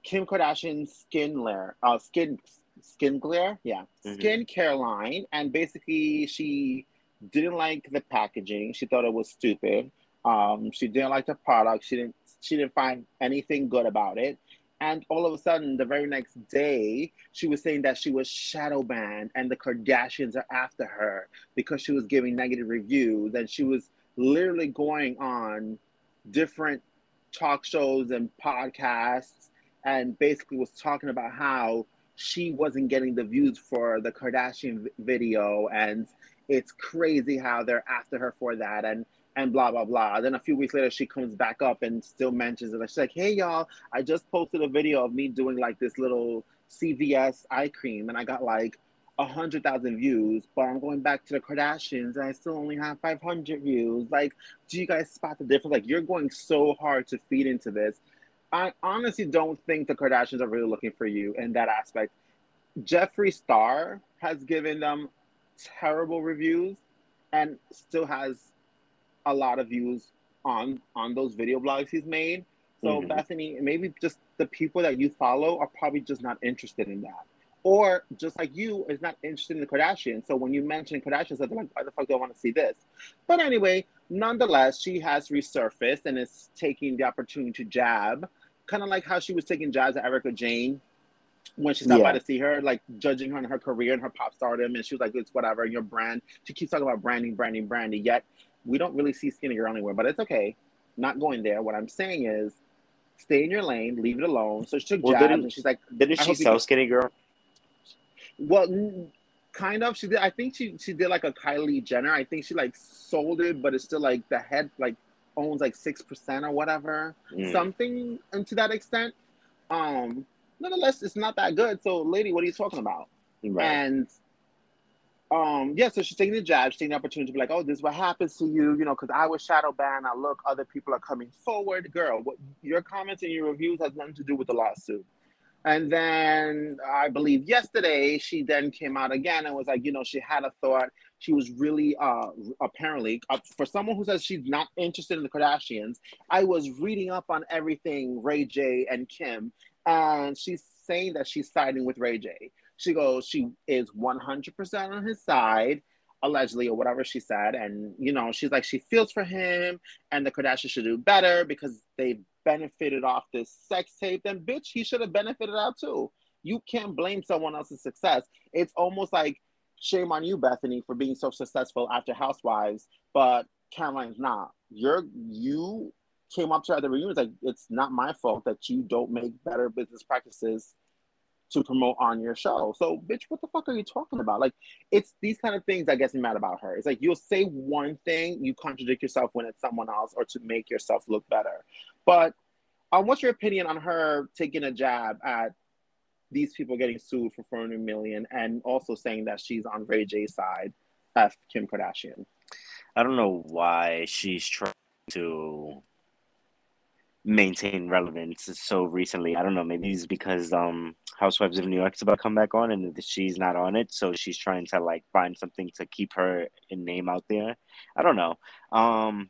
Kim Kardashian's skin layer, uh, skin skin glare, yeah, mm-hmm. skincare line, and basically she didn't like the packaging. She thought it was stupid. Um, she didn't like the product. She didn't she didn't find anything good about it. And all of a sudden, the very next day, she was saying that she was shadow banned and the Kardashians are after her because she was giving negative reviews. And she was literally going on different talk shows and podcasts and basically was talking about how she wasn't getting the views for the Kardashian video. And it's crazy how they're after her for that. And and blah blah blah. Then a few weeks later, she comes back up and still mentions it. She's like, "Hey y'all, I just posted a video of me doing like this little CVS eye cream, and I got like a hundred thousand views. But I'm going back to the Kardashians, and I still only have five hundred views. Like, do you guys spot the difference? Like, you're going so hard to feed into this. I honestly don't think the Kardashians are really looking for you in that aspect. Jeffree Star has given them terrible reviews and still has a lot of views on on those video blogs he's made. So mm-hmm. Bethenny, maybe just the people that you follow are probably just not interested in that. Or just like you is not interested in the Kardashians. So when you mention Kardashians, they're like, why the fuck do I want to see this? But anyway, nonetheless, she has resurfaced and is taking the opportunity to jab, kind of like how she was taking jabs at Erika Jayne when she stopped yeah. by to see her, like judging her on her career and her pop stardom, and she was like, "It's whatever, your brand." She keeps talking about branding, branding, branding. Yet we don't really see skinny girl anywhere, but it's okay. Not going there. What I'm saying is, stay in your lane, leave it alone. So she took well, jabs, and she's like, didn't she sell skinny girl? Well, kind of. She did. I think she she did like a Kylie Jenner. I think she like sold it, but it's still like the head like owns like six percent or whatever, mm. something to that extent. Um, nonetheless, it's not that good. So, lady, what are you talking about? Right. And um, yeah, so she's taking the jab, she's taking the opportunity to be like, oh, this is what happens to you, you know, because I was shadow banned. I look, other people are coming forward. Girl, what your comments and your reviews has nothing to do with the lawsuit. And then I believe yesterday she then came out again and was like, you know, she had a thought. She was really, uh, apparently, uh, for someone who says she's not interested in the Kardashians, I was reading up on everything Ray J and Kim, and she's saying that she's siding with Ray J. She goes, she is 100% on his side, allegedly, or whatever she said. And, you know, she's like, she feels for him and the Kardashians should do better because they benefited off this sex tape. Then, bitch, he should have benefited out too. you can't blame someone else's success. It's almost like shame on you, Bethenny, for being so successful after Housewives, but Caroline's not. You're you came up to her at the reunion. Like it's not my fault that you don't make better business practices to promote on your show. So, bitch, what the fuck are you talking about? Like, it's these kind of things that gets me mad about her. It's like you'll say one thing, you contradict yourself when it's someone else, or to make yourself look better. But, um, what's your opinion on her taking a jab at these people getting sued for 400 million, and also saying that she's on Ray J's side, F Kim Kardashian? I don't know why she's trying to maintain relevance so recently. I don't know. Maybe it's because um Housewives of New York is about to come back on and she's not on it, so she's trying to like find something to keep her name out there. I don't know. Um,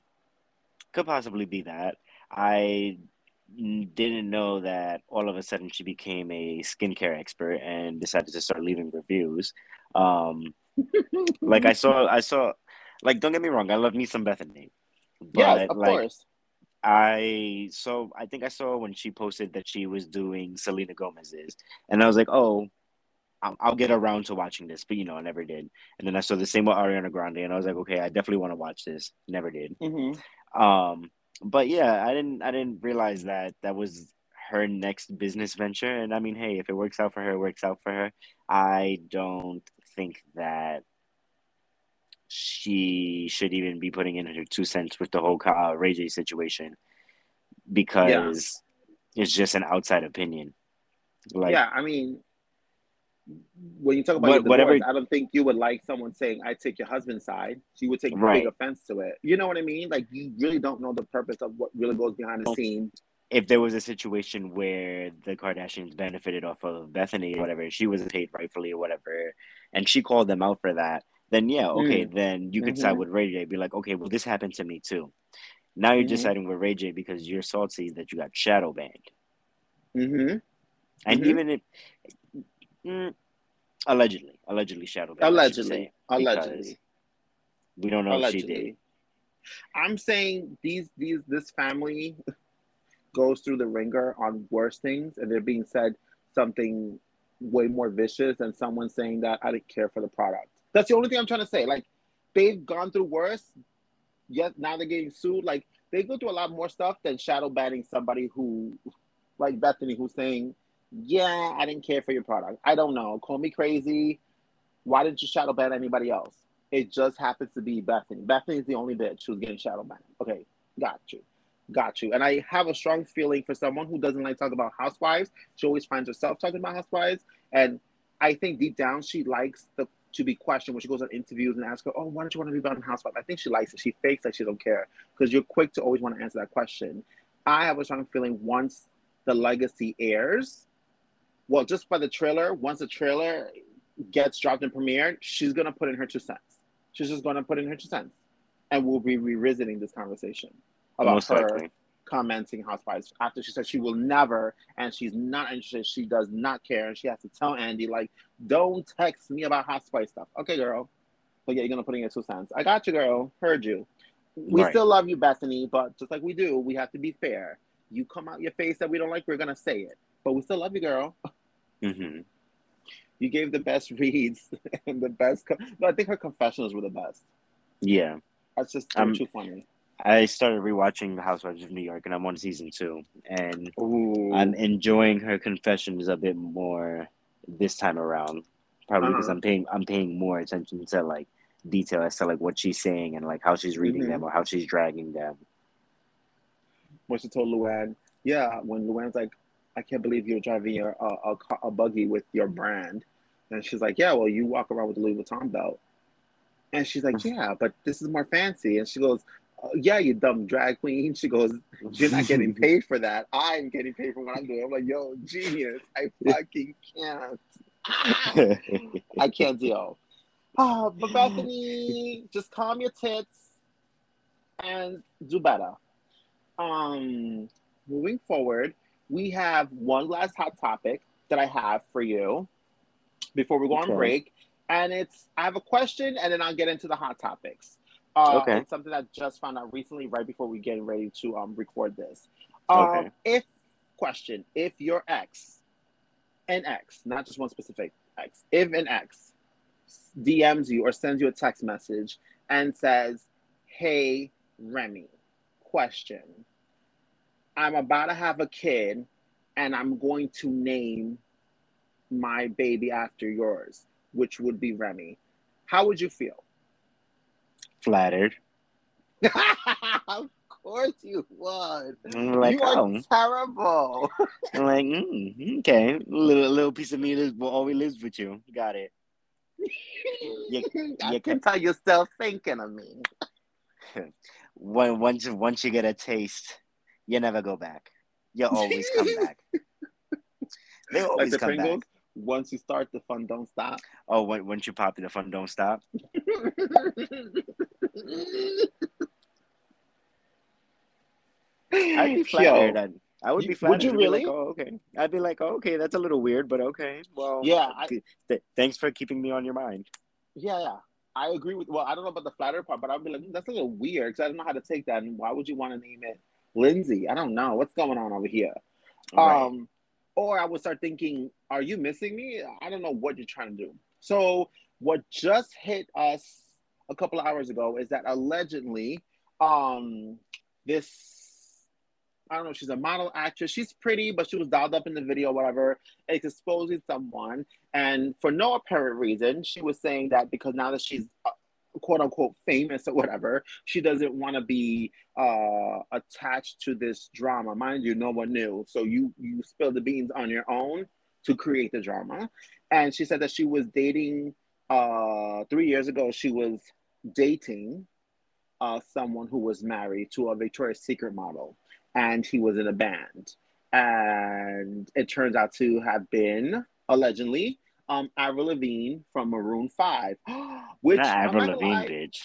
could possibly be that. I didn't know that all of a sudden she became a skincare expert and decided to start leaving reviews. Um, like I saw, I saw, like don't get me wrong, I love me some Bethenny. But, yes, of like, course. I so I think I saw when she posted that she was doing Selena Gomez's, and I was like, oh, I'll, I'll, get around to watching this, but you know, I never did. And then I saw the same with Ariana Grande, and I was like, okay, I definitely want to watch this. Never did. Mm-hmm. Um, but yeah, I didn't I didn't realize that that was her next business venture. And I mean, hey, if it works out for her, it works out for her. I don't think that she should even be putting in her two cents with the whole uh, Ray J situation because yeah. it's just an outside opinion. Like, yeah, I mean, when you talk about what, divorce, whatever, I don't think you would like someone saying, "I take your husband's side." You would take right. big offense to it. You know what I mean? Like you really don't know the purpose of what really goes behind the scenes. If there was a situation where the Kardashians benefited off of Bethenny or whatever, she was paid rightfully or whatever, and she called them out for that, then yeah, okay, mm. then you could mm-hmm. side with Ray J. Be like, okay, well, this happened to me too. Now you're mm-hmm. just siding with Ray J because you're salty that you got shadow banned. Mm-hmm. And mm-hmm. even if mm, allegedly, allegedly shadow banned. Allegedly, allegedly, we don't know allegedly. if she did. I'm saying these these this family goes through the ringer on worse things, and they're being said something way more vicious than someone saying that I didn't care for the product. That's the only thing I'm trying to say. Like they've gone through worse. Yet now they're getting sued. Like they go through a lot more stuff than shadow banning somebody who, like Bethenny, who's saying, "Yeah, I didn't care for your product. I don't know. Call me crazy. Why didn't you shadow ban anybody else? It just happens to be Bethenny. Bethenny is the only bitch who's getting shadow banned. Okay, got you." got you. And I have a strong feeling for someone who doesn't like talk about housewives. She always finds herself talking about housewives. And I think deep down she likes the to be questioned when she goes on interviews and asks her, "Oh, why don't you want to be on Housewife?" I think she likes it. She fakes like she don't care because you're quick to always want to answer that question. I have a strong feeling once the legacy airs, well, just by the trailer, once the trailer gets dropped and premiered, she's gonna put in her two cents. She's just gonna put in her two cents, and we'll be revisiting this conversation about Most her likely. commenting housewives after she said she will never and she's not interested she does not care and she has to tell andy like don't text me about housewife stuff. Okay girl. But yeah you're gonna put in your two cents. I got you girl. Heard you. We right. still love you Bethenny but just like we do we have to be fair. You come out your face that we don't like we're gonna say it. But we still love you girl mm-hmm. you gave the best reads and the best co- no, i think her confessionals were the best yeah that's just um, too funny I started rewatching The Housewives of New York, and I'm on season two, and Ooh. I'm enjoying her confessions a bit more this time around. Probably because uh-huh. I'm paying I'm paying more attention to like detail as to like what she's saying and like how she's reading mm-hmm. them or how she's dragging them. When she told Luann, yeah, when Luann's like, I can't believe you're driving your uh, a, a buggy with your brand, and she's like, yeah, well, you walk around with a Louis Vuitton belt. And she's like, yeah, but this is more fancy. And she goes, oh, yeah, you dumb drag queen. She goes, you're not getting paid for that. I'm getting paid for what I'm doing. I'm like, yo, genius. I fucking can't. I can't deal. Oh, but Bethenny, just calm your tits and do better. Um, moving forward, we have one last hot topic that I have for you before we go okay. on break. And it's I have a question and then I'll get into the hot topics. Uh, okay. It's something that I just found out recently, right before we get ready to um, record this. Um, okay. If question, if your ex an ex, not just one specific ex, if an ex DMs you or sends you a text message and says, Hey, Remy, question. I'm about to have a kid and I'm going to name my baby after yours, which would be Remy. How would you feel? Flattered. of course you would. Like, you are oh. terrible. I'm like, mm, okay, little, little piece of me will always lives with you. Got it. You, I you can tell you're still thinking of me. when once once you get a taste, you never go back. You always come back. They always like the come Pringles, back. Once you start, the fun don't stop. Oh, when, once you pop, the fun don't stop. I'd be flattered. I'd, I would be flattered. Would you really? Like, oh, okay. I'd be like, oh, okay, that's a little weird, but okay. Well, yeah. I, th- thanks for keeping me on your mind. Yeah, yeah. I agree with. Well, I don't know about the flatter part, but I'd be like, hmm, that's a little weird because I don't know how to take that. And why would you want to name it Lindsay? I don't know what's going on over here. Right. Um, or I would start thinking, are you missing me? I don't know what you're trying to do. So what just hit us a couple of hours ago is that allegedly, um, this I don't know, she's a model actress. She's pretty, but she was dialed up in the video, whatever. It's exposing someone. And for no apparent reason, she was saying that because now that she's uh, quote unquote famous or whatever, she doesn't want to be uh, attached to this drama. Mind you, no one knew. So you you spill the beans on your own to create the drama. And she said that she was dating uh, three years ago. She was dating uh, someone who was married to a Victoria's Secret model and he was in a band. And it turns out to have been allegedly um Avril Levine from Maroon Five, which Not Avril Lavigne, lie, bitch.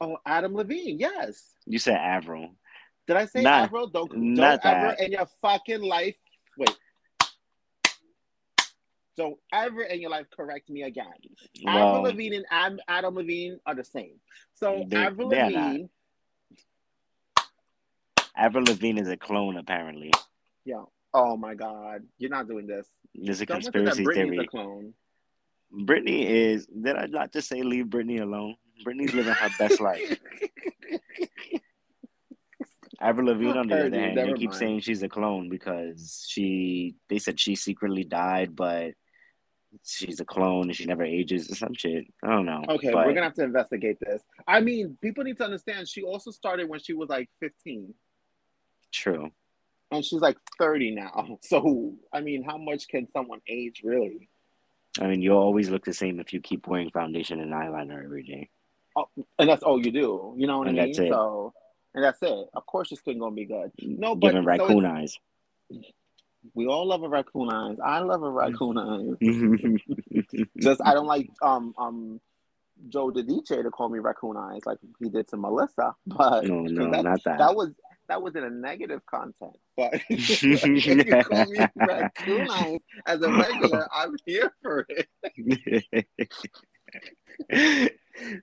Oh, Adam Levine, yes. You said Avril. Did I say not, Avril? Don't don't ever in your fucking life. Wait. Don't ever in your life correct me again. Well, Avril Lavigne and Adam Levine are the same. So they, Avril Lavigne Avril Lavigne is a clone, apparently. Yeah. Oh my God, you're not doing this. There's a conspiracy theory. A clone. Britney is. Did I not just say leave Brittany alone? Brittany's living her best life. Avril Lavigne, on the other hand, they keep mind. saying she's a clone because she. They said she secretly died, but she's a clone and she never ages or some shit. I don't know. Okay, but... we're gonna have to investigate this. I mean, people need to understand she also started when she was like 15. True. And she's like 30 now. So, I mean, how much can someone age really? I mean, you'll always look the same if you keep wearing foundation and eyeliner every day. Oh, and that's all you do. You know what and I mean? So, and that's it. Of course, your skin gonna be good. No, but giving raccoon so eyes. We all love a raccoon eyes. I love a raccoon eyes. Just I don't like um um Joe Giudice to call me raccoon eyes like he did to Melissa. But no, no, that, not that. That was that was in a negative content. But if you call me raccoon eyes as a regular, I'm here for it.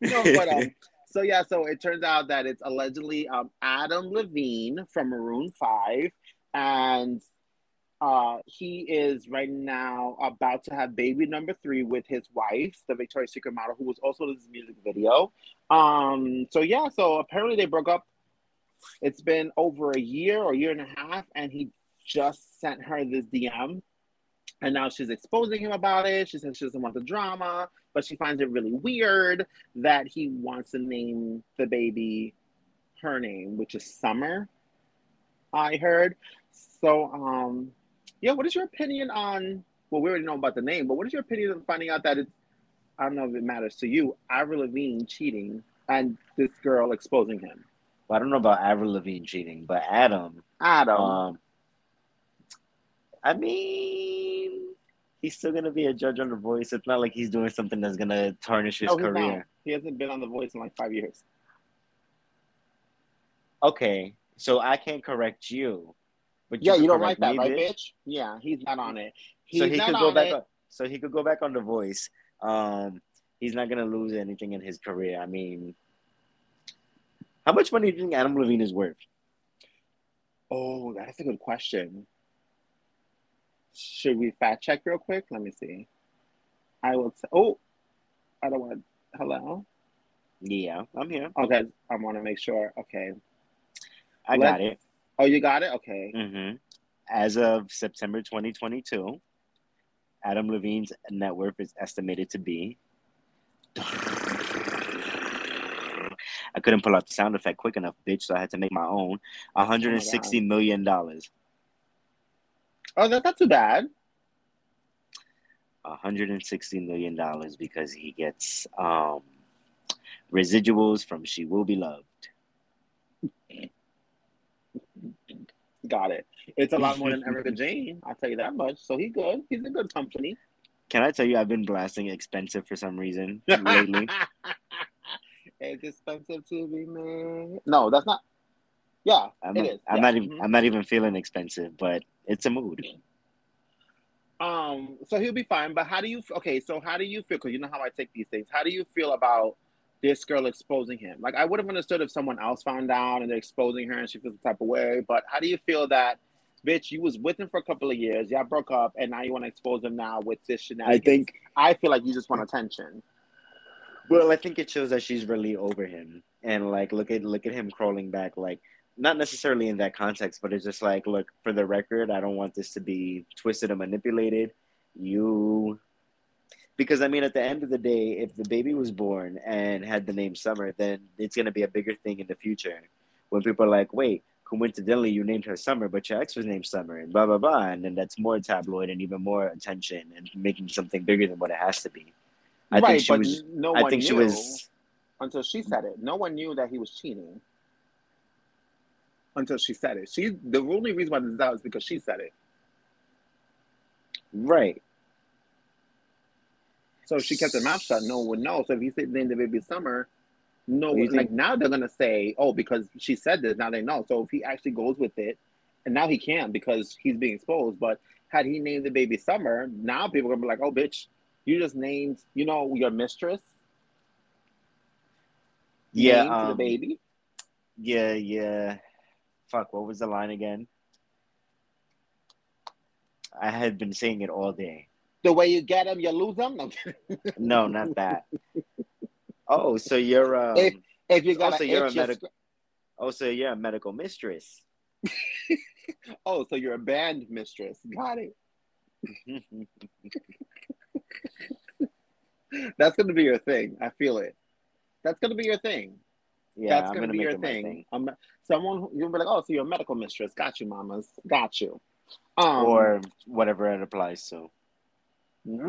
no, but um, so yeah, so it turns out that it's allegedly um, Adam Levine from Maroon Five, and uh, he is right now about to have baby number three with his wife, the Victoria's Secret model, who was also in this music video. Um, so yeah, so apparently they broke up it's been over a year or year and a half, and he just sent her this DM. And now she's exposing him about it. She says she doesn't want the drama, but she finds it really weird that he wants to name the baby her name, which is Summer. I heard. So, um, yeah, what is your opinion on? Well, we already know about the name, but what is your opinion on finding out that it's? I don't know if it matters to you. Avril Lavigne cheating and this girl exposing him. Well, I don't know about Avril Lavigne cheating, but Adam. Adam. Um, I mean, he's still gonna be a judge on The Voice. It's not like he's doing something that's gonna tarnish his no, career. Not. He hasn't been on The Voice in like five years. Okay, so I can't correct you. But yeah, you, don't like that, me, right, bitch? bitch? Yeah, he's not on it. He's so he could go back. On, so he could go back on The Voice. Um, he's not gonna lose anything in his career. I mean, how much money do you think Adam Levine is worth? Oh, that's a good question. Should we fact check real quick? Let me see. I will. T- oh, I don't want. to. Hello. Yeah, I'm here. Okay, I want to make sure. Okay, I Let, got it. Oh, you got it. Okay. Mm-hmm. As of September 2022, Adam Levine's net worth is estimated to be. I couldn't pull out the sound effect quick enough, bitch, so I had to make my own. 160 oh my million dollars. Oh, that's not too bad. 160 million dollars because he gets um, residuals from She Will Be Loved. Got it. It's a lot more than Erika Jayne. I'll tell you that much. So he's good. He's a good company. Can I tell you, I've been blasting expensive for some reason lately. It's expensive to be. No, that's not. Yeah, I'm, it is. I'm yeah. not even. Mm-hmm. I'm not even feeling expensive, but it's a mood. Um. So he'll be fine. But how do you? Okay. So how do you feel? Because you know how I take these things. How do you feel about this girl exposing him? Like I would have understood if someone else found out and they're exposing her and she feels the type of way. But how do you feel that? Bitch, you was with him for a couple of years. Y'all broke up, and now you want to expose him now with this shenanigans. I think I feel like you just want attention. Well, I think it shows that she's really over him, and like look at look at him crawling back. Like not necessarily in that context, but it's just like, look, for the record, I don't want this to be twisted and manipulated. You, because I mean, at the end of the day, if the baby was born and had the name Summer, then it's gonna be a bigger thing in the future when people are like, wait, coincidentally, you named her Summer, but your ex was named Summer, and blah blah blah, and then that's more tabloid and even more attention and making something bigger than what it has to be. I right, think she but was. No I think she was until she said it. No one knew that he was cheating until she said it. She the only reason why this is out is because she said it. Right. So she kept her mouth shut, no one would know. So if he said named the baby Summer, no one like now they're gonna say, oh, because she said this, now they know. So if he actually goes with it, and now he can't because he's being exposed. But had he named the baby Summer, now people are gonna be like, oh, bitch, you just named, you know, your mistress. Yeah, um, the baby. Yeah, yeah. Fuck, what was the line again? I had been saying it all day. The way you get them, you lose them. No, no not that. Oh, so you're um, if, if you got oh, so you're a medical. Oh, so you're a medical mistress. oh, so you're a band mistress. Got it. That's gonna be your thing. I feel it. That's gonna be your thing. Yeah, that's gonna, gonna be your thing. thing. Um, someone you'll be like, oh, so you're a medical mistress. Got you, mamas. Got you. Um, or whatever it applies to.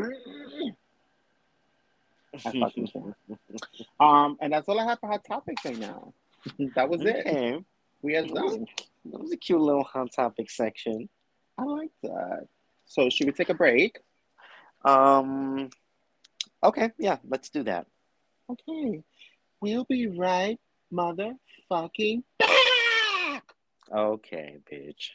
um, and that's all I have for hot topics right now. that was okay. it. We are done. That was a cute little hot topic section. I like that. So should we take a break? Um Okay, yeah, let's do that. Okay. We'll be right motherfucking back. Okay, bitch.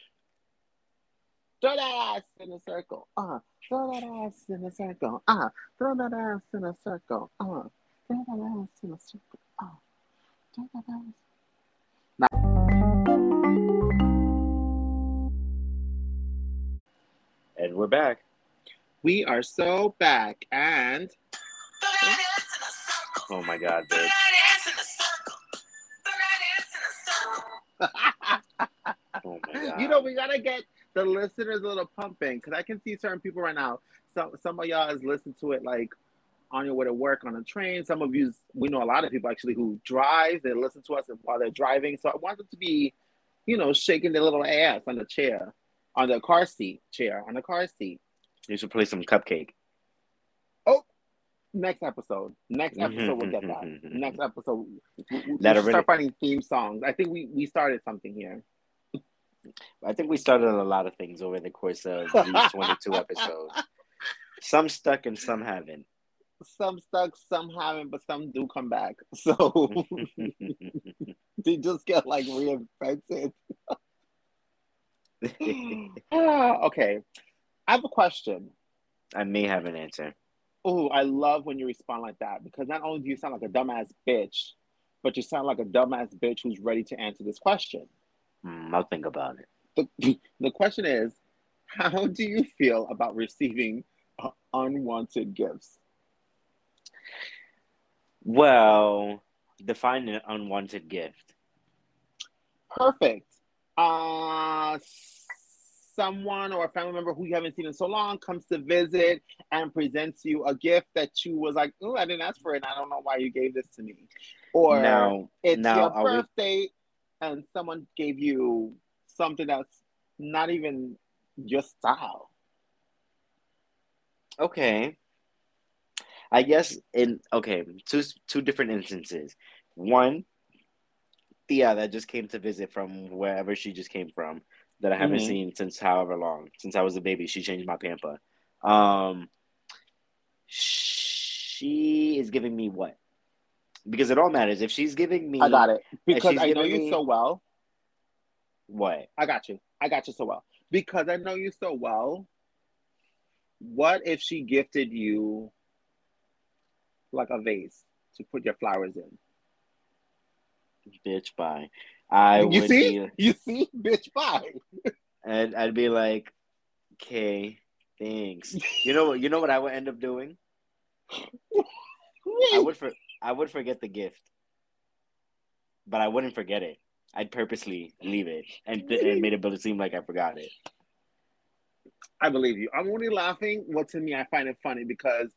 Throw that ass in a circle. Uh, throw that ass in a circle. Uh, throw that ass in a circle. Uh, throw that ass in a circle. Uh, throw that ass. And we're back. We are so back, and Oh my god, bitch. oh my god. You know, we gotta get the listeners a little pumping because I can see certain people right now. Some some of y'all is listened to it like on your way to work on a train. Some of you, we know a lot of people actually who drive. They listen to us while they're driving. So I want them to be, you know, shaking their little ass on the chair, on the car seat chair, on the car seat. You should play some cupcake Oh, next episode. Next mm-hmm, episode, we'll get that. Mm-hmm, mm-hmm, next episode, we, we start finding theme songs. I think we we started something here. I think we started a lot of things over the course of these 22 episodes. Some stuck and some haven't. Some stuck, some haven't, but some do come back. So they just get like reinvented. okay. I have a question. I may have an answer oh, I love when you respond like that because not only do you sound like a dumbass bitch, but you sound like a dumbass bitch who's ready to answer this question. Mm, I'll think about it. The, the question is how do you feel about receiving uh, unwanted gifts? Well, define an unwanted gift. Perfect. Uh, someone or a family member who you haven't seen in so long comes to visit and presents you a gift that you was like, oh, I didn't ask for it. I don't know why you gave this to me. Or now, it's now, your birthday we... and someone gave you something that's not even your style. Okay. I guess in okay, two two different instances. One, Thea that just came to visit from wherever she just came from that I haven't mm-hmm. seen since however long, since I was a baby. She changed my pamper. Um, she is giving me what? Because it all matters. If she's giving me, I got it. Because I know you me, so well. What? I got you. I got you so well. Because I know you so well. What if she gifted you like a vase to put your flowers in? Bitch, bye. I you see, be, you see, bitch, bye. and I'd be like, okay, thanks. You know, you know what I would end up doing? I would for I would forget the gift, but I wouldn't forget it. I'd purposely leave it and, and made it seem like I forgot it. I believe you. I'm only laughing. Well, to me, I find it funny because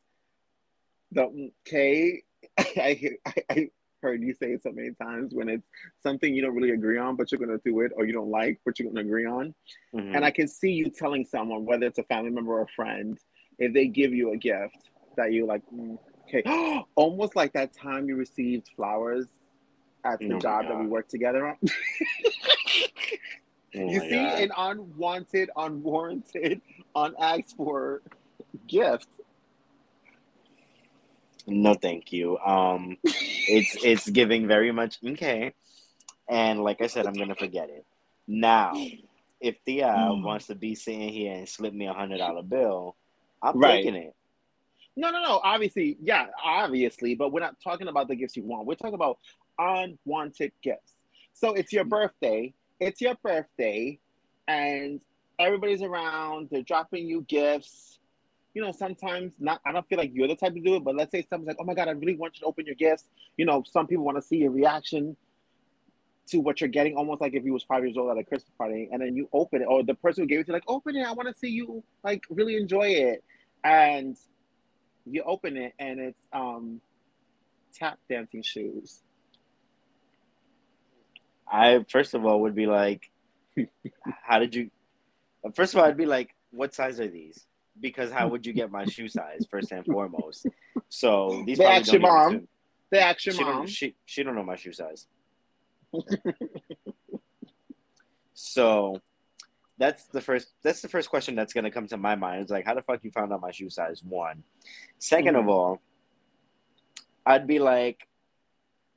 the okay, I, I, I heard you say it so many times when it's something you don't really agree on, but you're going to do it, or you don't like, but you're going to agree on. Mm-hmm. And I can see you telling someone, whether it's a family member or a friend, if they give you a gift that you like, mm, okay, almost like that time you received flowers at the oh job that we worked together on. oh you see, God. an unwanted, unwarranted, unasked for gift no, thank you. Um, it's it's giving very much okay, and like I said, I'm gonna forget it. Now, if Thea mm. wants to be sitting here and slip me a hundred dollar bill, I'm right. taking it. No, no, no. Obviously, yeah, obviously, but we're not talking about the gifts you want. We're talking about unwanted gifts. So it's your birthday. It's your birthday, and everybody's around. They're dropping you gifts you know, sometimes not, I don't feel like you're the type to do it, but let's say someone's like, oh my God, I really want you to open your gifts. You know, some people want to see your reaction to what you're getting, almost like if you was five years old at a Christmas party and then you open it, or the person who gave it to you, like, open it. I want to see you like really enjoy it. And you open it and it's um tap dancing shoes. I first of all would be like, how did you? First of all, I'd be like, what size are these? Because how would you get my shoe size first and foremost? So these they ask your mom. They ask your she mom. Don't, she she don't know my shoe size. so that's the first that's the first question that's gonna come to my mind. It's like how the fuck you found out my shoe size? One. 2nd mm-hmm. of all, I'd be like,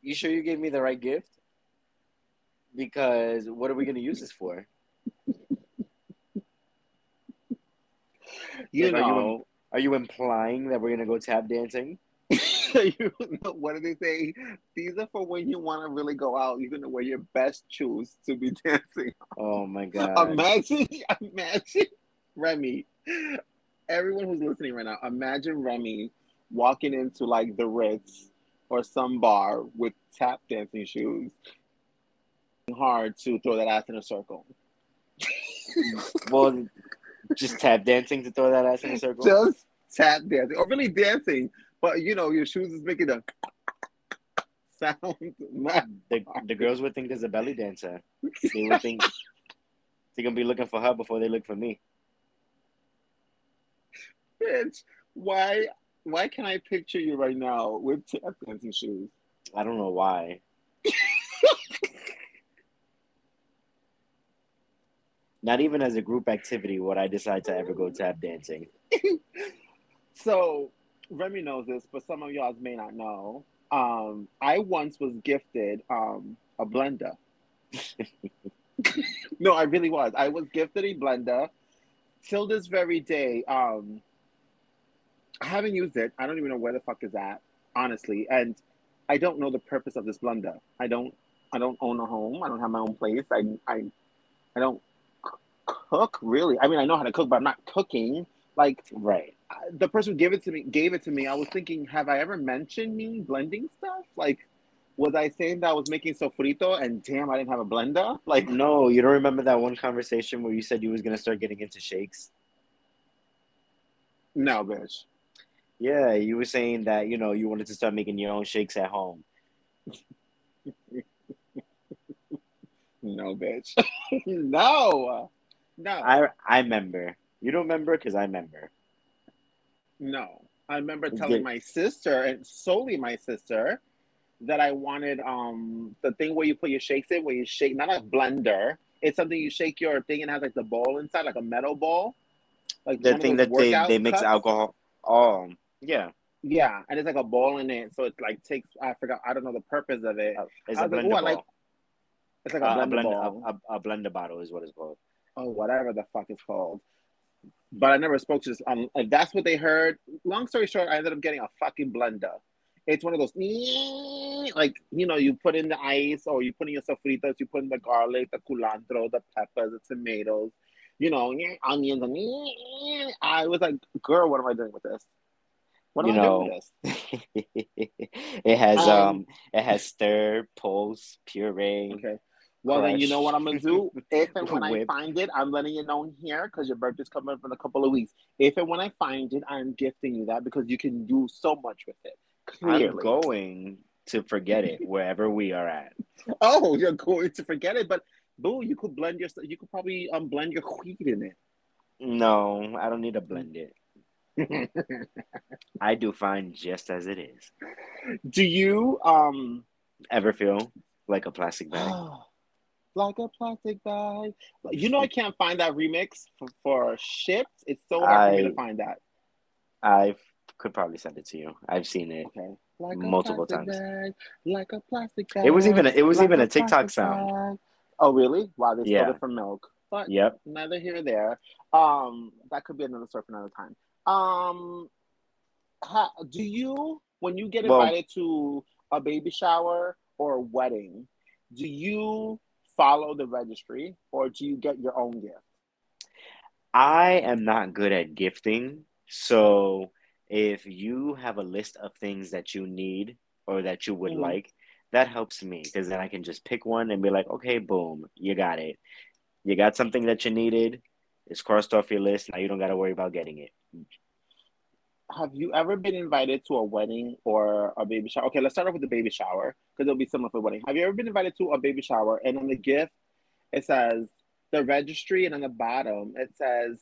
You sure you gave me the right gift? Because what are we gonna use this for? You like, know, are you, are you implying that we're gonna go tap dancing? you know, what do they say? These are for when you want to really go out. You're gonna wear your best shoes to be dancing. Oh my god! Imagine, imagine Remy. Everyone who's listening right now, imagine Remy walking into like the Ritz or some bar with tap dancing shoes. Hard to throw that ass in a circle. well, just tap dancing to throw that ass in a circle. Just tap dancing, or really dancing, but you know your shoes is making a sound. The, the girls would think there's a belly dancer. They would think they're gonna be looking for her before they look for me. Bitch, why? Why can I picture you right now with tap dancing shoes? I don't know why. Not even as a group activity would I decide to ever go tap dancing. so Remy knows this, but some of y'all may not know. Um, I once was gifted um, a blender. no, I really was. I was gifted a blender. Till this very day, um, I haven't used it. I don't even know where the fuck is that, honestly. And I don't know the purpose of this blender. I don't. I don't own a home. I don't have my own place. I. I. I don't cook, really. I mean, I know how to cook, but I'm not cooking. Like, right. The person who gave it to me gave it to me. I was thinking, have I ever mentioned me blending stuff? Like, was I saying that I was making sofrito and damn, I didn't have a blender? Like, no, you don't remember that one conversation where you said you was gonna start getting into shakes? No, bitch. Yeah, you were saying that you know you wanted to start making your own shakes at home. no, bitch. no, no. I I remember. You don't remember because I remember. No, I remember telling my sister and solely my sister that I wanted um the thing where you put your shakes in, where you shake not a blender. It's something you shake your thing and has like the ball inside, like a metal ball. Like the thing that they, they mix cups. alcohol. Oh, yeah. Yeah, and it's like a ball in it, so it like takes. I forgot. I don't know the purpose of it. Uh, it's a blender like, ball. Like, it's like a, uh, blender a blender, ball. A, a, a, blender bottle is what it's called. Oh, whatever the fuck it's called. But I never spoke to this. Um, if that's what they heard. Long story short, I ended up getting a fucking blender. It's one of those like you know you put in the ice or you put in your sofritas, you put in the garlic, the culantro, the peppers, the tomatoes, you know, onions. And I was like, girl, what am I doing with this? What you know, it has um, um, it has stir, pulse, puree. Okay. Well, crush. then you know what I'm gonna do. If and when I find it, I'm letting you know here because your birthday's coming up in a couple of weeks. If and when I find it, I'm gifting you that because you can do so much with it. Clearly. I'm going to forget it wherever we are at. Oh, you're going to forget it, but boo, you could blend your you could probably um blend your wheat in it. No, I don't need to blend it. I do fine just as it is. Do you um ever feel like a plastic bag? like a plastic bag. You know, I can't find that remix for, for ships. It's so hard I, for me to find that. I could probably send it to you. I've seen it okay. like multiple times. Bag, like a plastic bag. It was even a, it was like even a, a TikTok sound. Bag. Oh really? Wow, they yeah. stole it from milk. But yep. neither here nor there. Um, that could be another story for another time. Um, do you when you get invited well, to a baby shower or a wedding, do you follow the registry or do you get your own gift? I am not good at gifting, so if you have a list of things that you need or that you would mm. like, that helps me because then I can just pick one and be like, okay, boom, you got it. You got something that you needed. It's crossed off your list. Now you don't got to worry about getting it have you ever been invited to a wedding or a baby shower? Okay, let's start off with the baby shower because it'll be similar for wedding. Have you ever been invited to a baby shower and on the gift it says the registry and on the bottom it says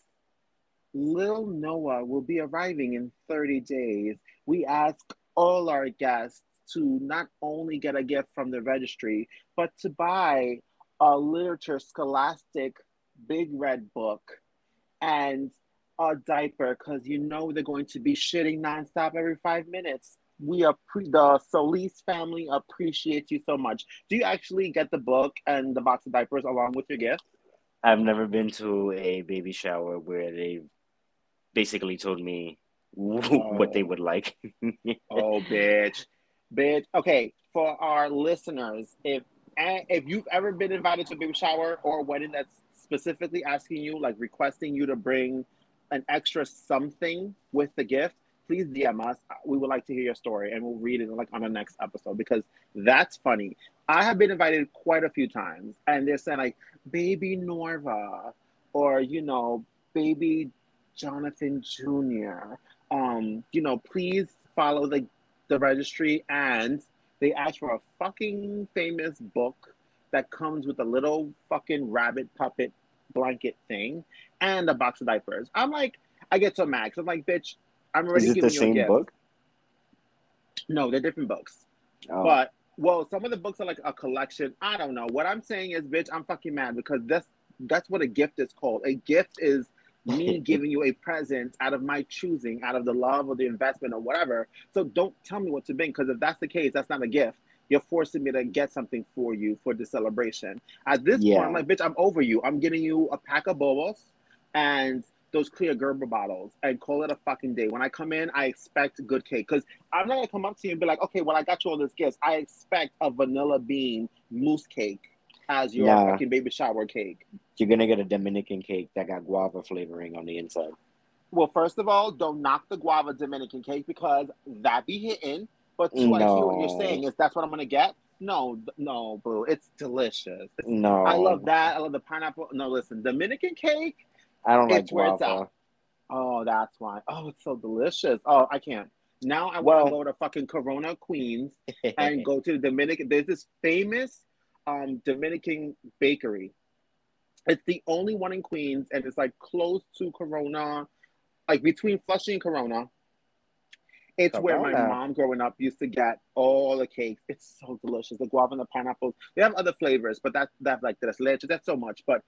little Noah will be arriving in 30 days. We ask all our guests to not only get a gift from the registry, but to buy a literature scholastic big red book and a diaper because you know they're going to be shitting nonstop every five minutes. We are pre- the Solis family appreciates you so much. Do you actually get the book and the box of diapers along with your gift? I've never been to a baby shower where they basically told me what they oh. would like. oh, bitch, bitch. Okay, for our listeners, if eh, if you've ever been invited to a baby shower or a wedding that's specifically asking you, like requesting you to bring an extra something with the gift, please DM us. We would like to hear your story and we'll read it like on the next episode because that's funny. I have been invited quite a few times and they're saying like baby Norva or you know, baby Jonathan Jr. Um, you know, please follow the the registry and they ask for a fucking famous book that comes with a little fucking rabbit puppet blanket thing and a box of diapers. I'm like, I get so mad. Because I'm like, bitch, I'm already Is it giving the you same a gift. book? No, they're different books. Oh. But well, some of the books are like a collection. I don't know. What I'm saying is, bitch, I'm fucking mad because that's that's what a gift is called. A gift is me giving you a present out of my choosing, out of the love or the investment or whatever. So don't tell me what to bring because if that's the case, that's not a gift you're forcing me to get something for you for the celebration. At this yeah. point, I'm like, bitch, I'm over you. I'm getting you a pack of bobos and those clear Gerber bottles and call it a fucking day. When I come in, I expect good cake because I'm not gonna come up to you and be like, okay, well, I got you all this gifts. I expect a vanilla bean mousse cake as your fucking baby shower cake. you're gonna get a Dominican cake that got guava flavoring on the inside. Well, first of all, don't knock the guava Dominican cake because that be hitting. But two, no. I hear what you're saying. Is that's what I'm gonna get? No, no, boo. It's delicious. It's, no, I love that. I love the pineapple. No, listen, Dominican cake. I don't like where guava. It's at. Oh, that's why. Oh, it's so delicious. Oh, I can't. Now I want to go to fucking Corona Queens and go to the Dominican. There's this famous um, Dominican bakery. It's the only one in Queens, and it's like close to Corona, like between Flushing and Corona. It's Corona. where my mom growing up used to get all the cakes. It's so delicious. The guava and the pineapple. They have other flavors, but that that like that's leche. That's so much. But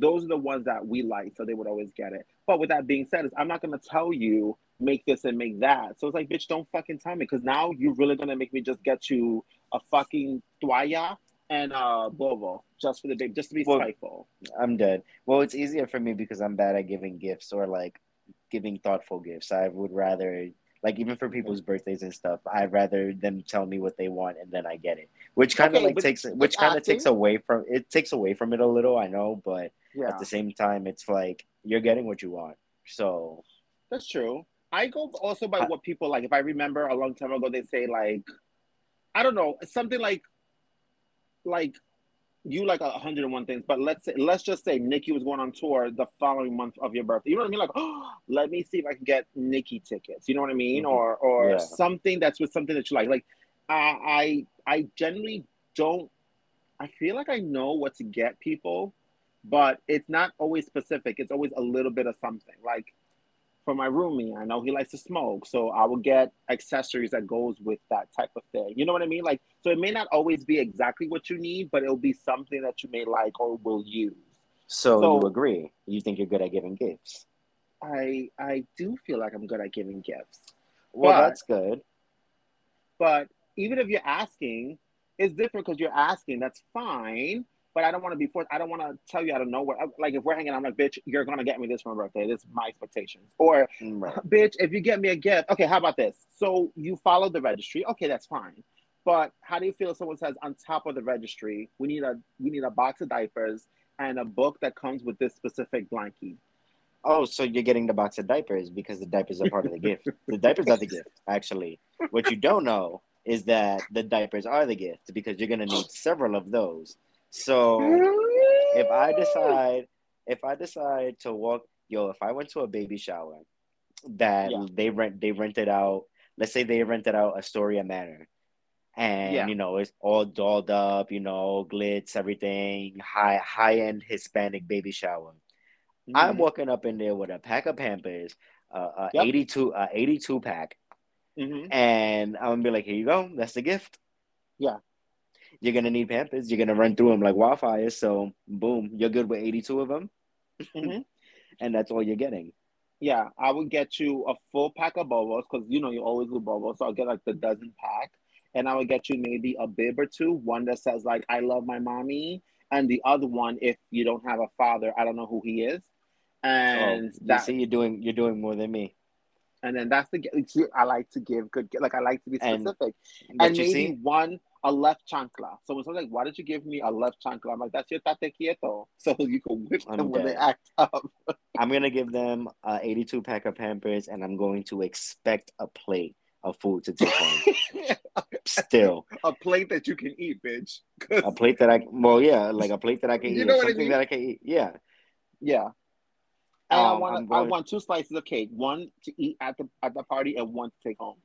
those are the ones that we like, so they would always get it. But with that being said, is I'm not gonna tell you make this and make that. So it's like, bitch, don't fucking tell me, because now you're really gonna make me just get you a fucking toalla and uh bobo just for the baby, just to be well, spiteful. I'm dead. Well, it's easier for me because I'm bad at giving gifts or like giving thoughtful gifts. I would rather like even for people's birthdays and stuff, I'd rather them tell me what they want and then I get it. Which kind of okay, like takes which kind of takes away from it takes away from it a little, I know, but yeah. at the same time it's like you're getting what you want. So That's true. I go also by what people like. If I remember a long time ago, they say like, I don't know, something like, like, you like 101 things, but let's say, let's just say Nikki was going on tour the following month of your birthday. You know what I mean? Like, oh, let me see if I can get Nikki tickets. You know what I mean? Mm-hmm. Or or yeah. something that's with something that you like. Like, I I I generally don't. I feel like I know what to get people, but it's not always specific. It's always a little bit of something. Like for my roomie. I know he likes to smoke, so I will get accessories that goes with that type of thing. You know what I mean? Like, so it may not always be exactly what you need, but it'll be something that you may like or will use. So, so you agree? You think you're good at giving gifts? I I do feel like I'm good at giving gifts. Well, but, that's good. But even if you're asking, it's different because you're asking. That's fine but I don't want to be forced. I don't want to tell you out of nowhere. Like if we're hanging, I'm like, bitch, you're gonna get me this for my birthday. This is my expectations. Or, right. bitch, if you get me a gift, okay, how about this? So you follow the registry, okay, that's fine. But how do you feel if someone says on top of the registry, we need a we need a box of diapers and a book that comes with this specific blankie? Oh, so you're getting the box of diapers because the diapers are part of the gift. The diapers are the gift, actually. What you don't know is that the diapers are the gift because you're gonna need several of those. So if I decide, if I decide to walk, yo, if I went to a baby shower that yeah. they rent, they rented out. Let's say they rented out Astoria Manor, and yeah. you know it's all dolled up, you know, glitz, everything, high high end Hispanic baby shower. Mm-hmm. I'm walking up in there with a pack of Pampers, uh, a yep. 82, uh, 82 pack, mm-hmm. and I'm gonna be like, here you go, that's the gift. Yeah you're gonna need Pampers. You're gonna run through them like wildfire. So boom, you're good with 82 of them, mm-hmm. and that's all you're getting. Yeah, I would get you a full pack of bobos because you know you always do bobos. So I'll get like the dozen pack, and I would get you maybe a bib or two. One that says like "I love my mommy," and the other one, if you don't have a father, I don't know who he is. And oh, that, you see, you're doing you're doing more than me. And then that's the I like to give good like I like to be specific, and, and maybe see? one a left chancla. So when someone's like, why did you give me a left chancla? I'm like, that's your tate quieto. So you can whip them I'm when dead. they act up. I'm going to give them a 82 pack of Pampers and I'm going to expect a plate of food to take home. Still. A plate that you can eat, bitch. A plate that I, well, yeah, like a plate that I can eat. you eat. Know something I mean? that I can eat. Yeah. Yeah. And um, I want going... I want two slices of cake, one to eat at the at the party and one to take home.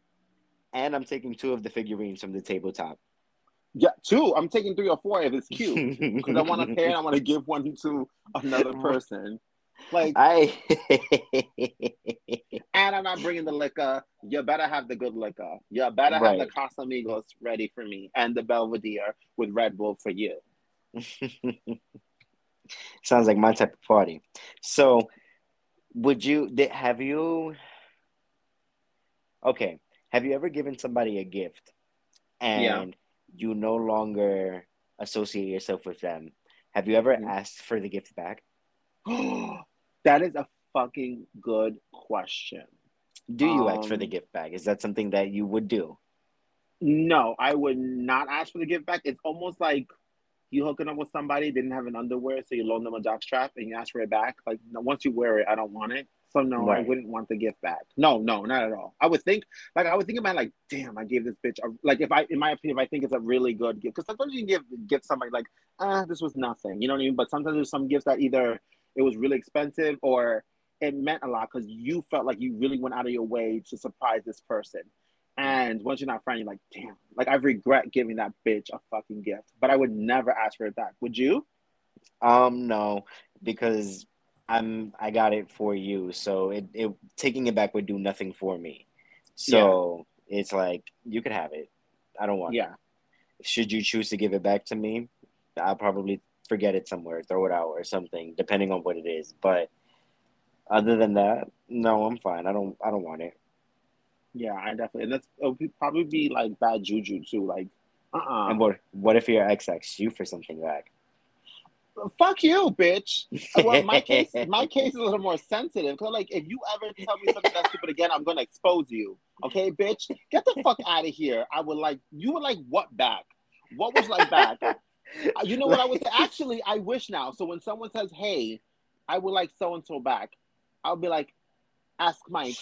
And I'm taking two of the figurines from the tabletop. Yeah, two. I'm taking three or four if it's cute because I want to pair and I want to give one to another person. Like, I and I'm not bringing the liquor. You better have the good liquor. You better right. have the Casamigos ready for me and the Belvedere with Red Bull for you. Sounds like my type of party. So, would you have you? Okay, have you ever given somebody a gift and? Yeah you no longer associate yourself with them. Have you ever mm-hmm. asked for the gift back? that is a fucking good question. Do you um, ask for the um, gift back? Is that something that you would do? No, I would not ask for the gift back. It's almost like you hooking up with somebody didn't have an underwear, so you loan them a jock strap and you ask for it back. Like once you wear it, I don't want it. So no, right. I wouldn't want the gift back. No, no, not at all. I would think like I would think about like, damn, I gave this bitch a, like if I in my opinion, if I think it's a really good gift, because sometimes you can give give somebody like, ah, this was nothing. You know what I mean? But sometimes there's some gifts that either it was really expensive or it meant a lot because you felt like you really went out of your way to surprise this person. And once you're not friends, you're like, damn, like I regret giving that bitch a fucking gift. But I would never ask for it back. Would you? Um, no, because I'm I got it for you. So it, it taking it back would do nothing for me. So yeah. it's like you could have it. I don't want yeah. it. Should you choose to give it back to me, I'll probably forget it somewhere, throw it out or something, depending on what it is. But other than that, no, I'm fine. I don't I don't want it. Yeah, I definitely. And that's it'll be, probably be like bad juju too. Like, uh, uh-uh. And what what if your ex asks you for something back? Fuck you, bitch. Well, my case, my case is a little more sensitive. Cause like, if you ever tell me something that's stupid again, I'm gonna expose you. Okay, bitch, get the fuck out of here. I would like you would like what back? What was like back? you know what I was actually? I wish now. So when someone says, "Hey, I would like so and so back," I'll be like, "Ask Mike."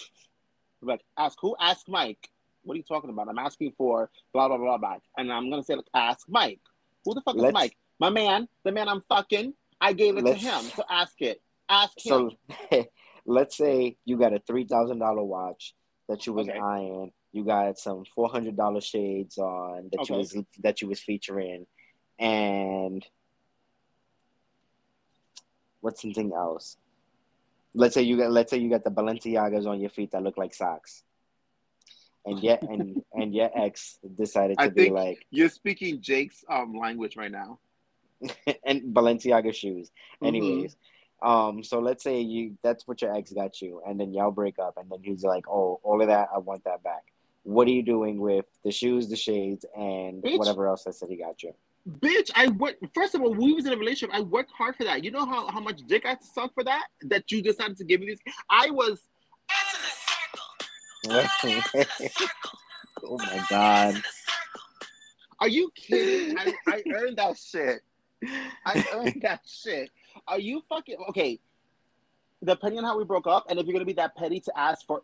Like, ask who? Ask Mike. What are you talking about? I'm asking for blah blah blah blah, and I'm gonna say like, ask Mike. Who the fuck let's, is Mike? My man, the man I'm fucking. I gave it to him, so ask it. Ask him. So, let's say you got a three thousand dollar watch that you was okay. eyeing. You got some four hundred dollar shades on that okay. you was that you was featuring, and what's something else? Let's say you got let's say you got the Balenciagas on your feet that look like socks. And yet and and your ex decided to I be like you're speaking Jake's um language right now. and Balenciaga shoes. Mm-hmm. Anyways. Um, so let's say you that's what your ex got you, and then y'all break up, and then he's like, Oh, all of that, I want that back. What are you doing with the shoes, the shades, and Bitch. whatever else I said he got you? Bitch, I work. First of all, we was in a relationship. I worked hard for that. You know how, how much dick I had to suck for that? That you decided to give me this. I was. oh my god! Are you kidding? I, I earned that shit. I earned that shit. Are you fucking okay? Depending on how we broke up, and if you're gonna be that petty to ask for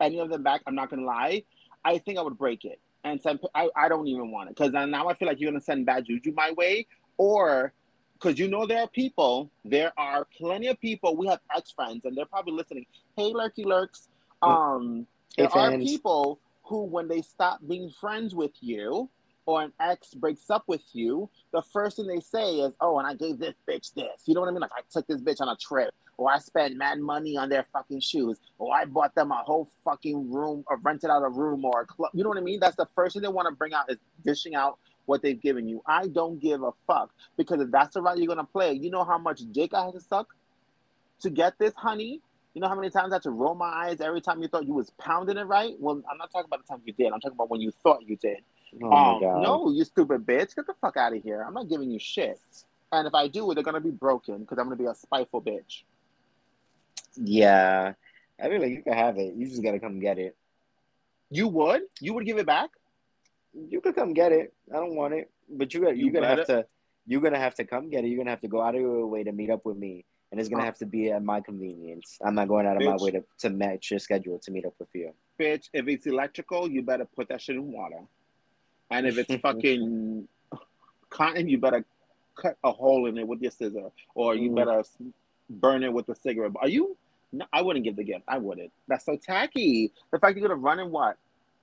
any of them back, I'm not gonna lie. I think I would break it and send. I, I don't even want it because now I feel like you're gonna send bad juju my way, or because you know there are people, there are plenty of people. We have ex friends, and they're probably listening. Hey, lurky lurks. Um, hey, there fans. are people who, when they stop being friends with you, or an ex breaks up with you, the first thing they say is, "Oh, and I gave this bitch this." You know what I mean? Like I took this bitch on a trip, or I spent mad money on their fucking shoes, or I bought them a whole fucking room, or rented out a room or a club. You know what I mean? That's the first thing they want to bring out is dishing out what they've given you. I don't give a fuck because if that's the route you're gonna play, you know how much dick I had to suck to get this, honey. You know how many times I had to roll my eyes every time you thought you was pounding it right? Well, I'm not talking about the times you did. I'm talking about when you thought you did. Oh um, no, you stupid bitch. Get the fuck out of here. I'm not giving you shit. And if I do, they're gonna be broken because I'm gonna be a spiteful bitch. Yeah, I feel like you can have it. You just gotta come get it. You would? You would give it back? You could come get it. I don't want it, but you got. You're gonna have to. You're gonna have to come get it. You're gonna have to go out of your way to meet up with me, and it's gonna have to be at my convenience. I'm not going out of bitch. my way to to match your schedule to meet up with you. Bitch, if it's electrical, you better put that shit in water. And if it's fucking cotton, you better cut a hole in it with your scissor, or you mm. better burn it with a cigarette. Are you no, I wouldn't give the gift. I wouldn't. That's so tacky. The fact you're gonna run and what?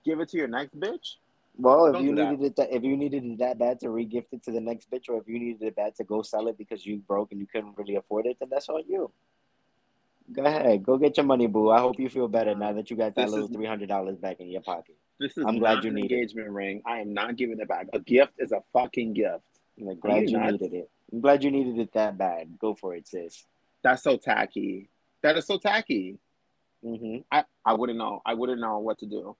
Give it to your next bitch? Well, if Don't you needed that. it, that, if you needed it that bad to regift it to the next bitch, or if you needed it bad to go sell it because you broke and you couldn't really afford it, then that's on you. Go ahead, go get your money, boo. I hope you feel better now that you got that this little three hundred dollars back in your pocket. This is I'm glad you an engagement it. ring. I am not giving it back. A gift is a fucking gift. I'm glad you, you needed it. I'm glad you needed it that bad. Go for it, sis. That's so tacky. That is so tacky. Mm-hmm. I, I wouldn't know. I wouldn't know what to do.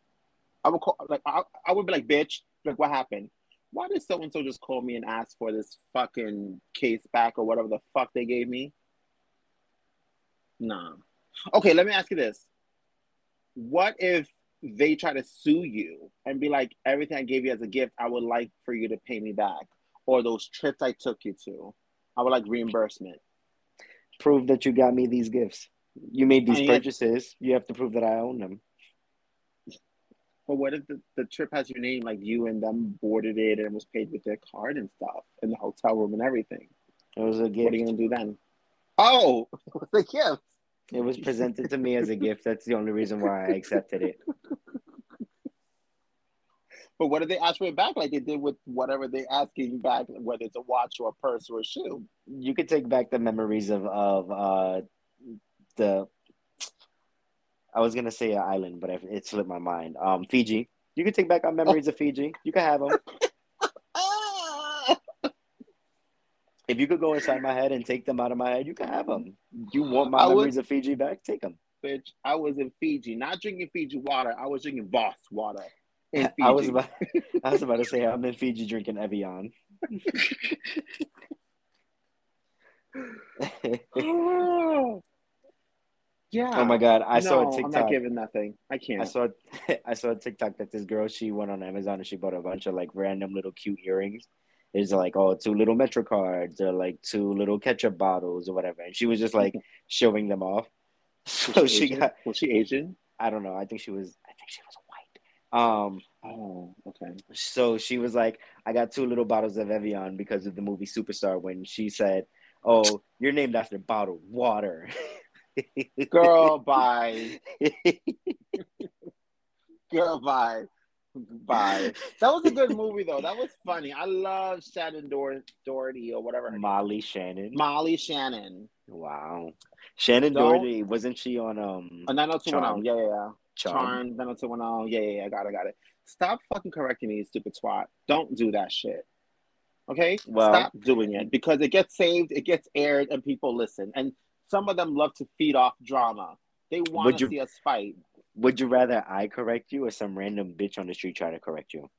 I would call like I, I would be like, bitch, like what happened? Why did so and so just call me and ask for this fucking case back or whatever the fuck they gave me? Nah. Okay, let me ask you this. What if they try to sue you and be like, everything I gave you as a gift, I would like for you to pay me back? or those trips I took you to. I would like reimbursement. Prove that you got me these gifts. You made these purchases. You have to prove that I own them. But what if the, the trip has your name, like you and them boarded it and was paid with their card and stuff in the hotel room and everything? It was a gift. What are you gonna do then? Oh, it was a gift. It was presented to me as a gift. That's the only reason why I accepted it. But what did they ask for it back? Like they did with whatever they're asking back, whether it's a watch or a purse or a shoe. You could take back the memories of of uh, the. I was gonna say an island, but it slipped my mind. Um, Fiji. You could take back our memories of Fiji. You can have them. If you could go inside my head and take them out of my head, you can have them. You want my I memories of Fiji back? Take them. Bitch, I was in Fiji, not drinking Fiji water. I was drinking Voss water. I was about I was about to say I'm in Fiji drinking Evian. yeah. Oh my god, I no, saw a TikTok. I'm not giving nothing. I can't. I saw I saw a TikTok that this girl she went on Amazon and she bought a bunch of like random little cute earrings. It's like oh two little Metro cards or like two little ketchup bottles or whatever, and she was just like showing them off. So she, she got. Was she Asian? I don't know. I think she was. I think she was white. um, oh, okay. So she was like, I got two little bottles of Evian because of the movie Superstar when she said, Oh, you're named after bottled water. Girl, bye. Girl, bye. Bye. That was a good movie though. That was funny. I love Shannen Dor- Doherty or whatever. Molly Shannon. Molly Shannon. Wow. Shannen Don't, Doherty wasn't she on um? Oh, 90210. Yeah, yeah, yeah. Charm. Charm, to oh, Yeah, yeah, yeah, I got it, I got it. Stop fucking correcting me, stupid twat. Don't do that shit. Okay? Well, Stop doing it because it gets saved, it gets aired, and people listen. And some of them love to feed off drama. They want to see us fight. Would you rather I correct you or some random bitch on the street try to correct you?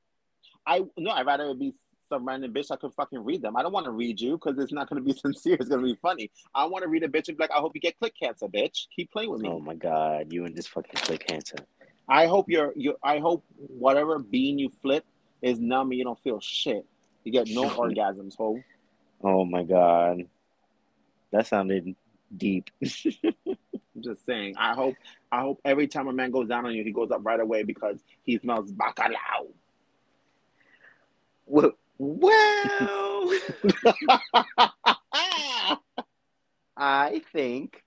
I no, I'd rather it be some random bitch I could fucking read them. I don't want to read you because it's not going to be sincere. It's going to be funny. I want to read a bitch and be like, I hope you get click cancer, bitch. Keep playing with me. Oh my god, you and this fucking clit cancer. I hope you're you. I hope whatever bean you flip is numb and you don't feel shit. You get no orgasms, ho. Oh my god, that sounded deep. I'm just saying. I hope. I hope every time a man goes down on you, he goes up right away because he smells bacalao. Well, well, I think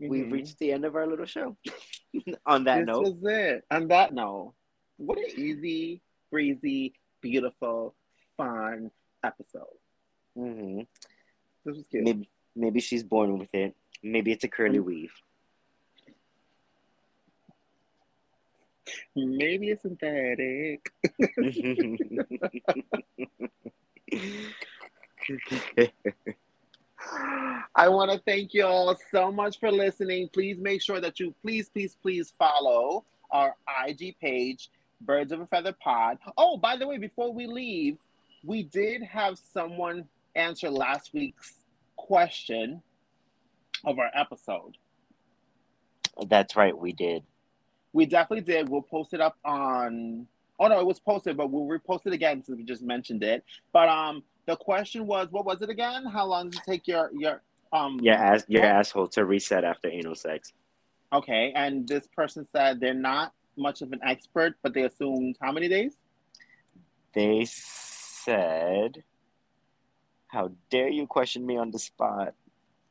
mm-hmm. we've reached the end of our little show. On that this note, was it. On that note, what an easy, breezy, beautiful, fun episode. Mm-hmm. This was cute. Maybe, maybe she's born with it. Maybe it's a curly mm-hmm. weave. Maybe it's synthetic. I want to thank you all so much for listening. Please make sure that you please, please, please follow our IG page, Birds of a Feather Pod. Oh, by the way, before we leave, we did have someone answer last week's question of our episode. That's right, we did. We definitely did. We'll post it up on. Oh no, it was posted, but we'll repost it again since we just mentioned it. But um, the question was, what was it again? How long does it take your your um your ass your what? asshole to reset after anal sex? Okay, and this person said they're not much of an expert, but they assumed how many days? They said, "How dare you question me on the spot?"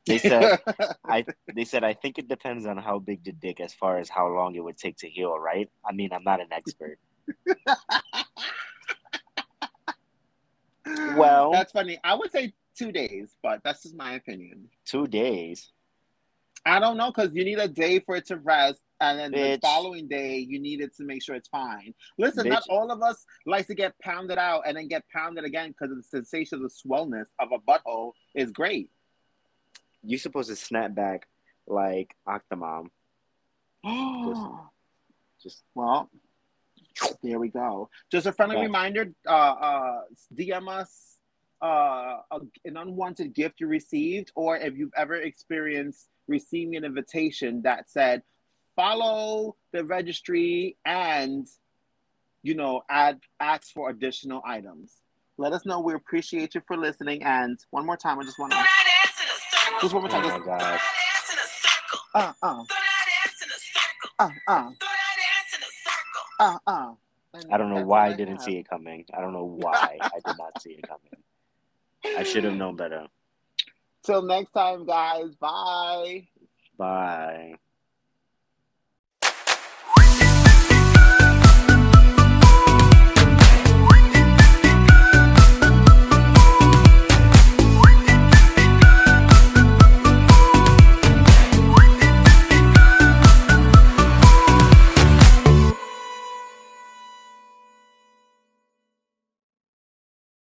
They said I they said I think it depends on how big the dick as far as how long it would take to heal, right? I mean, I'm not an expert. well, that's funny. I would say 2 days, but that's just my opinion. 2 days. I don't know cuz you need a day for it to rest and then Bitch. the following day you need it to make sure it's fine. Listen, Bitch. not all of us likes to get pounded out and then get pounded again because the sensation of the swellness of a butthole is great you're supposed to snap back like Octomom. just, just well, there we go. Just a friendly reminder: uh, uh, DM us uh, a, an unwanted gift you received, or if you've ever experienced receiving an invitation that said, "Follow the registry and." You know, add ask for additional items Let us know. We appreciate you for listening. And one more time, I just want to. Just one more time. Oh my God. Uh uh. Uh uh. Uh uh. I don't know why I didn't see it coming. I don't know why I did not see it coming. I should have known better. Till next time, guys. Bye. Bye.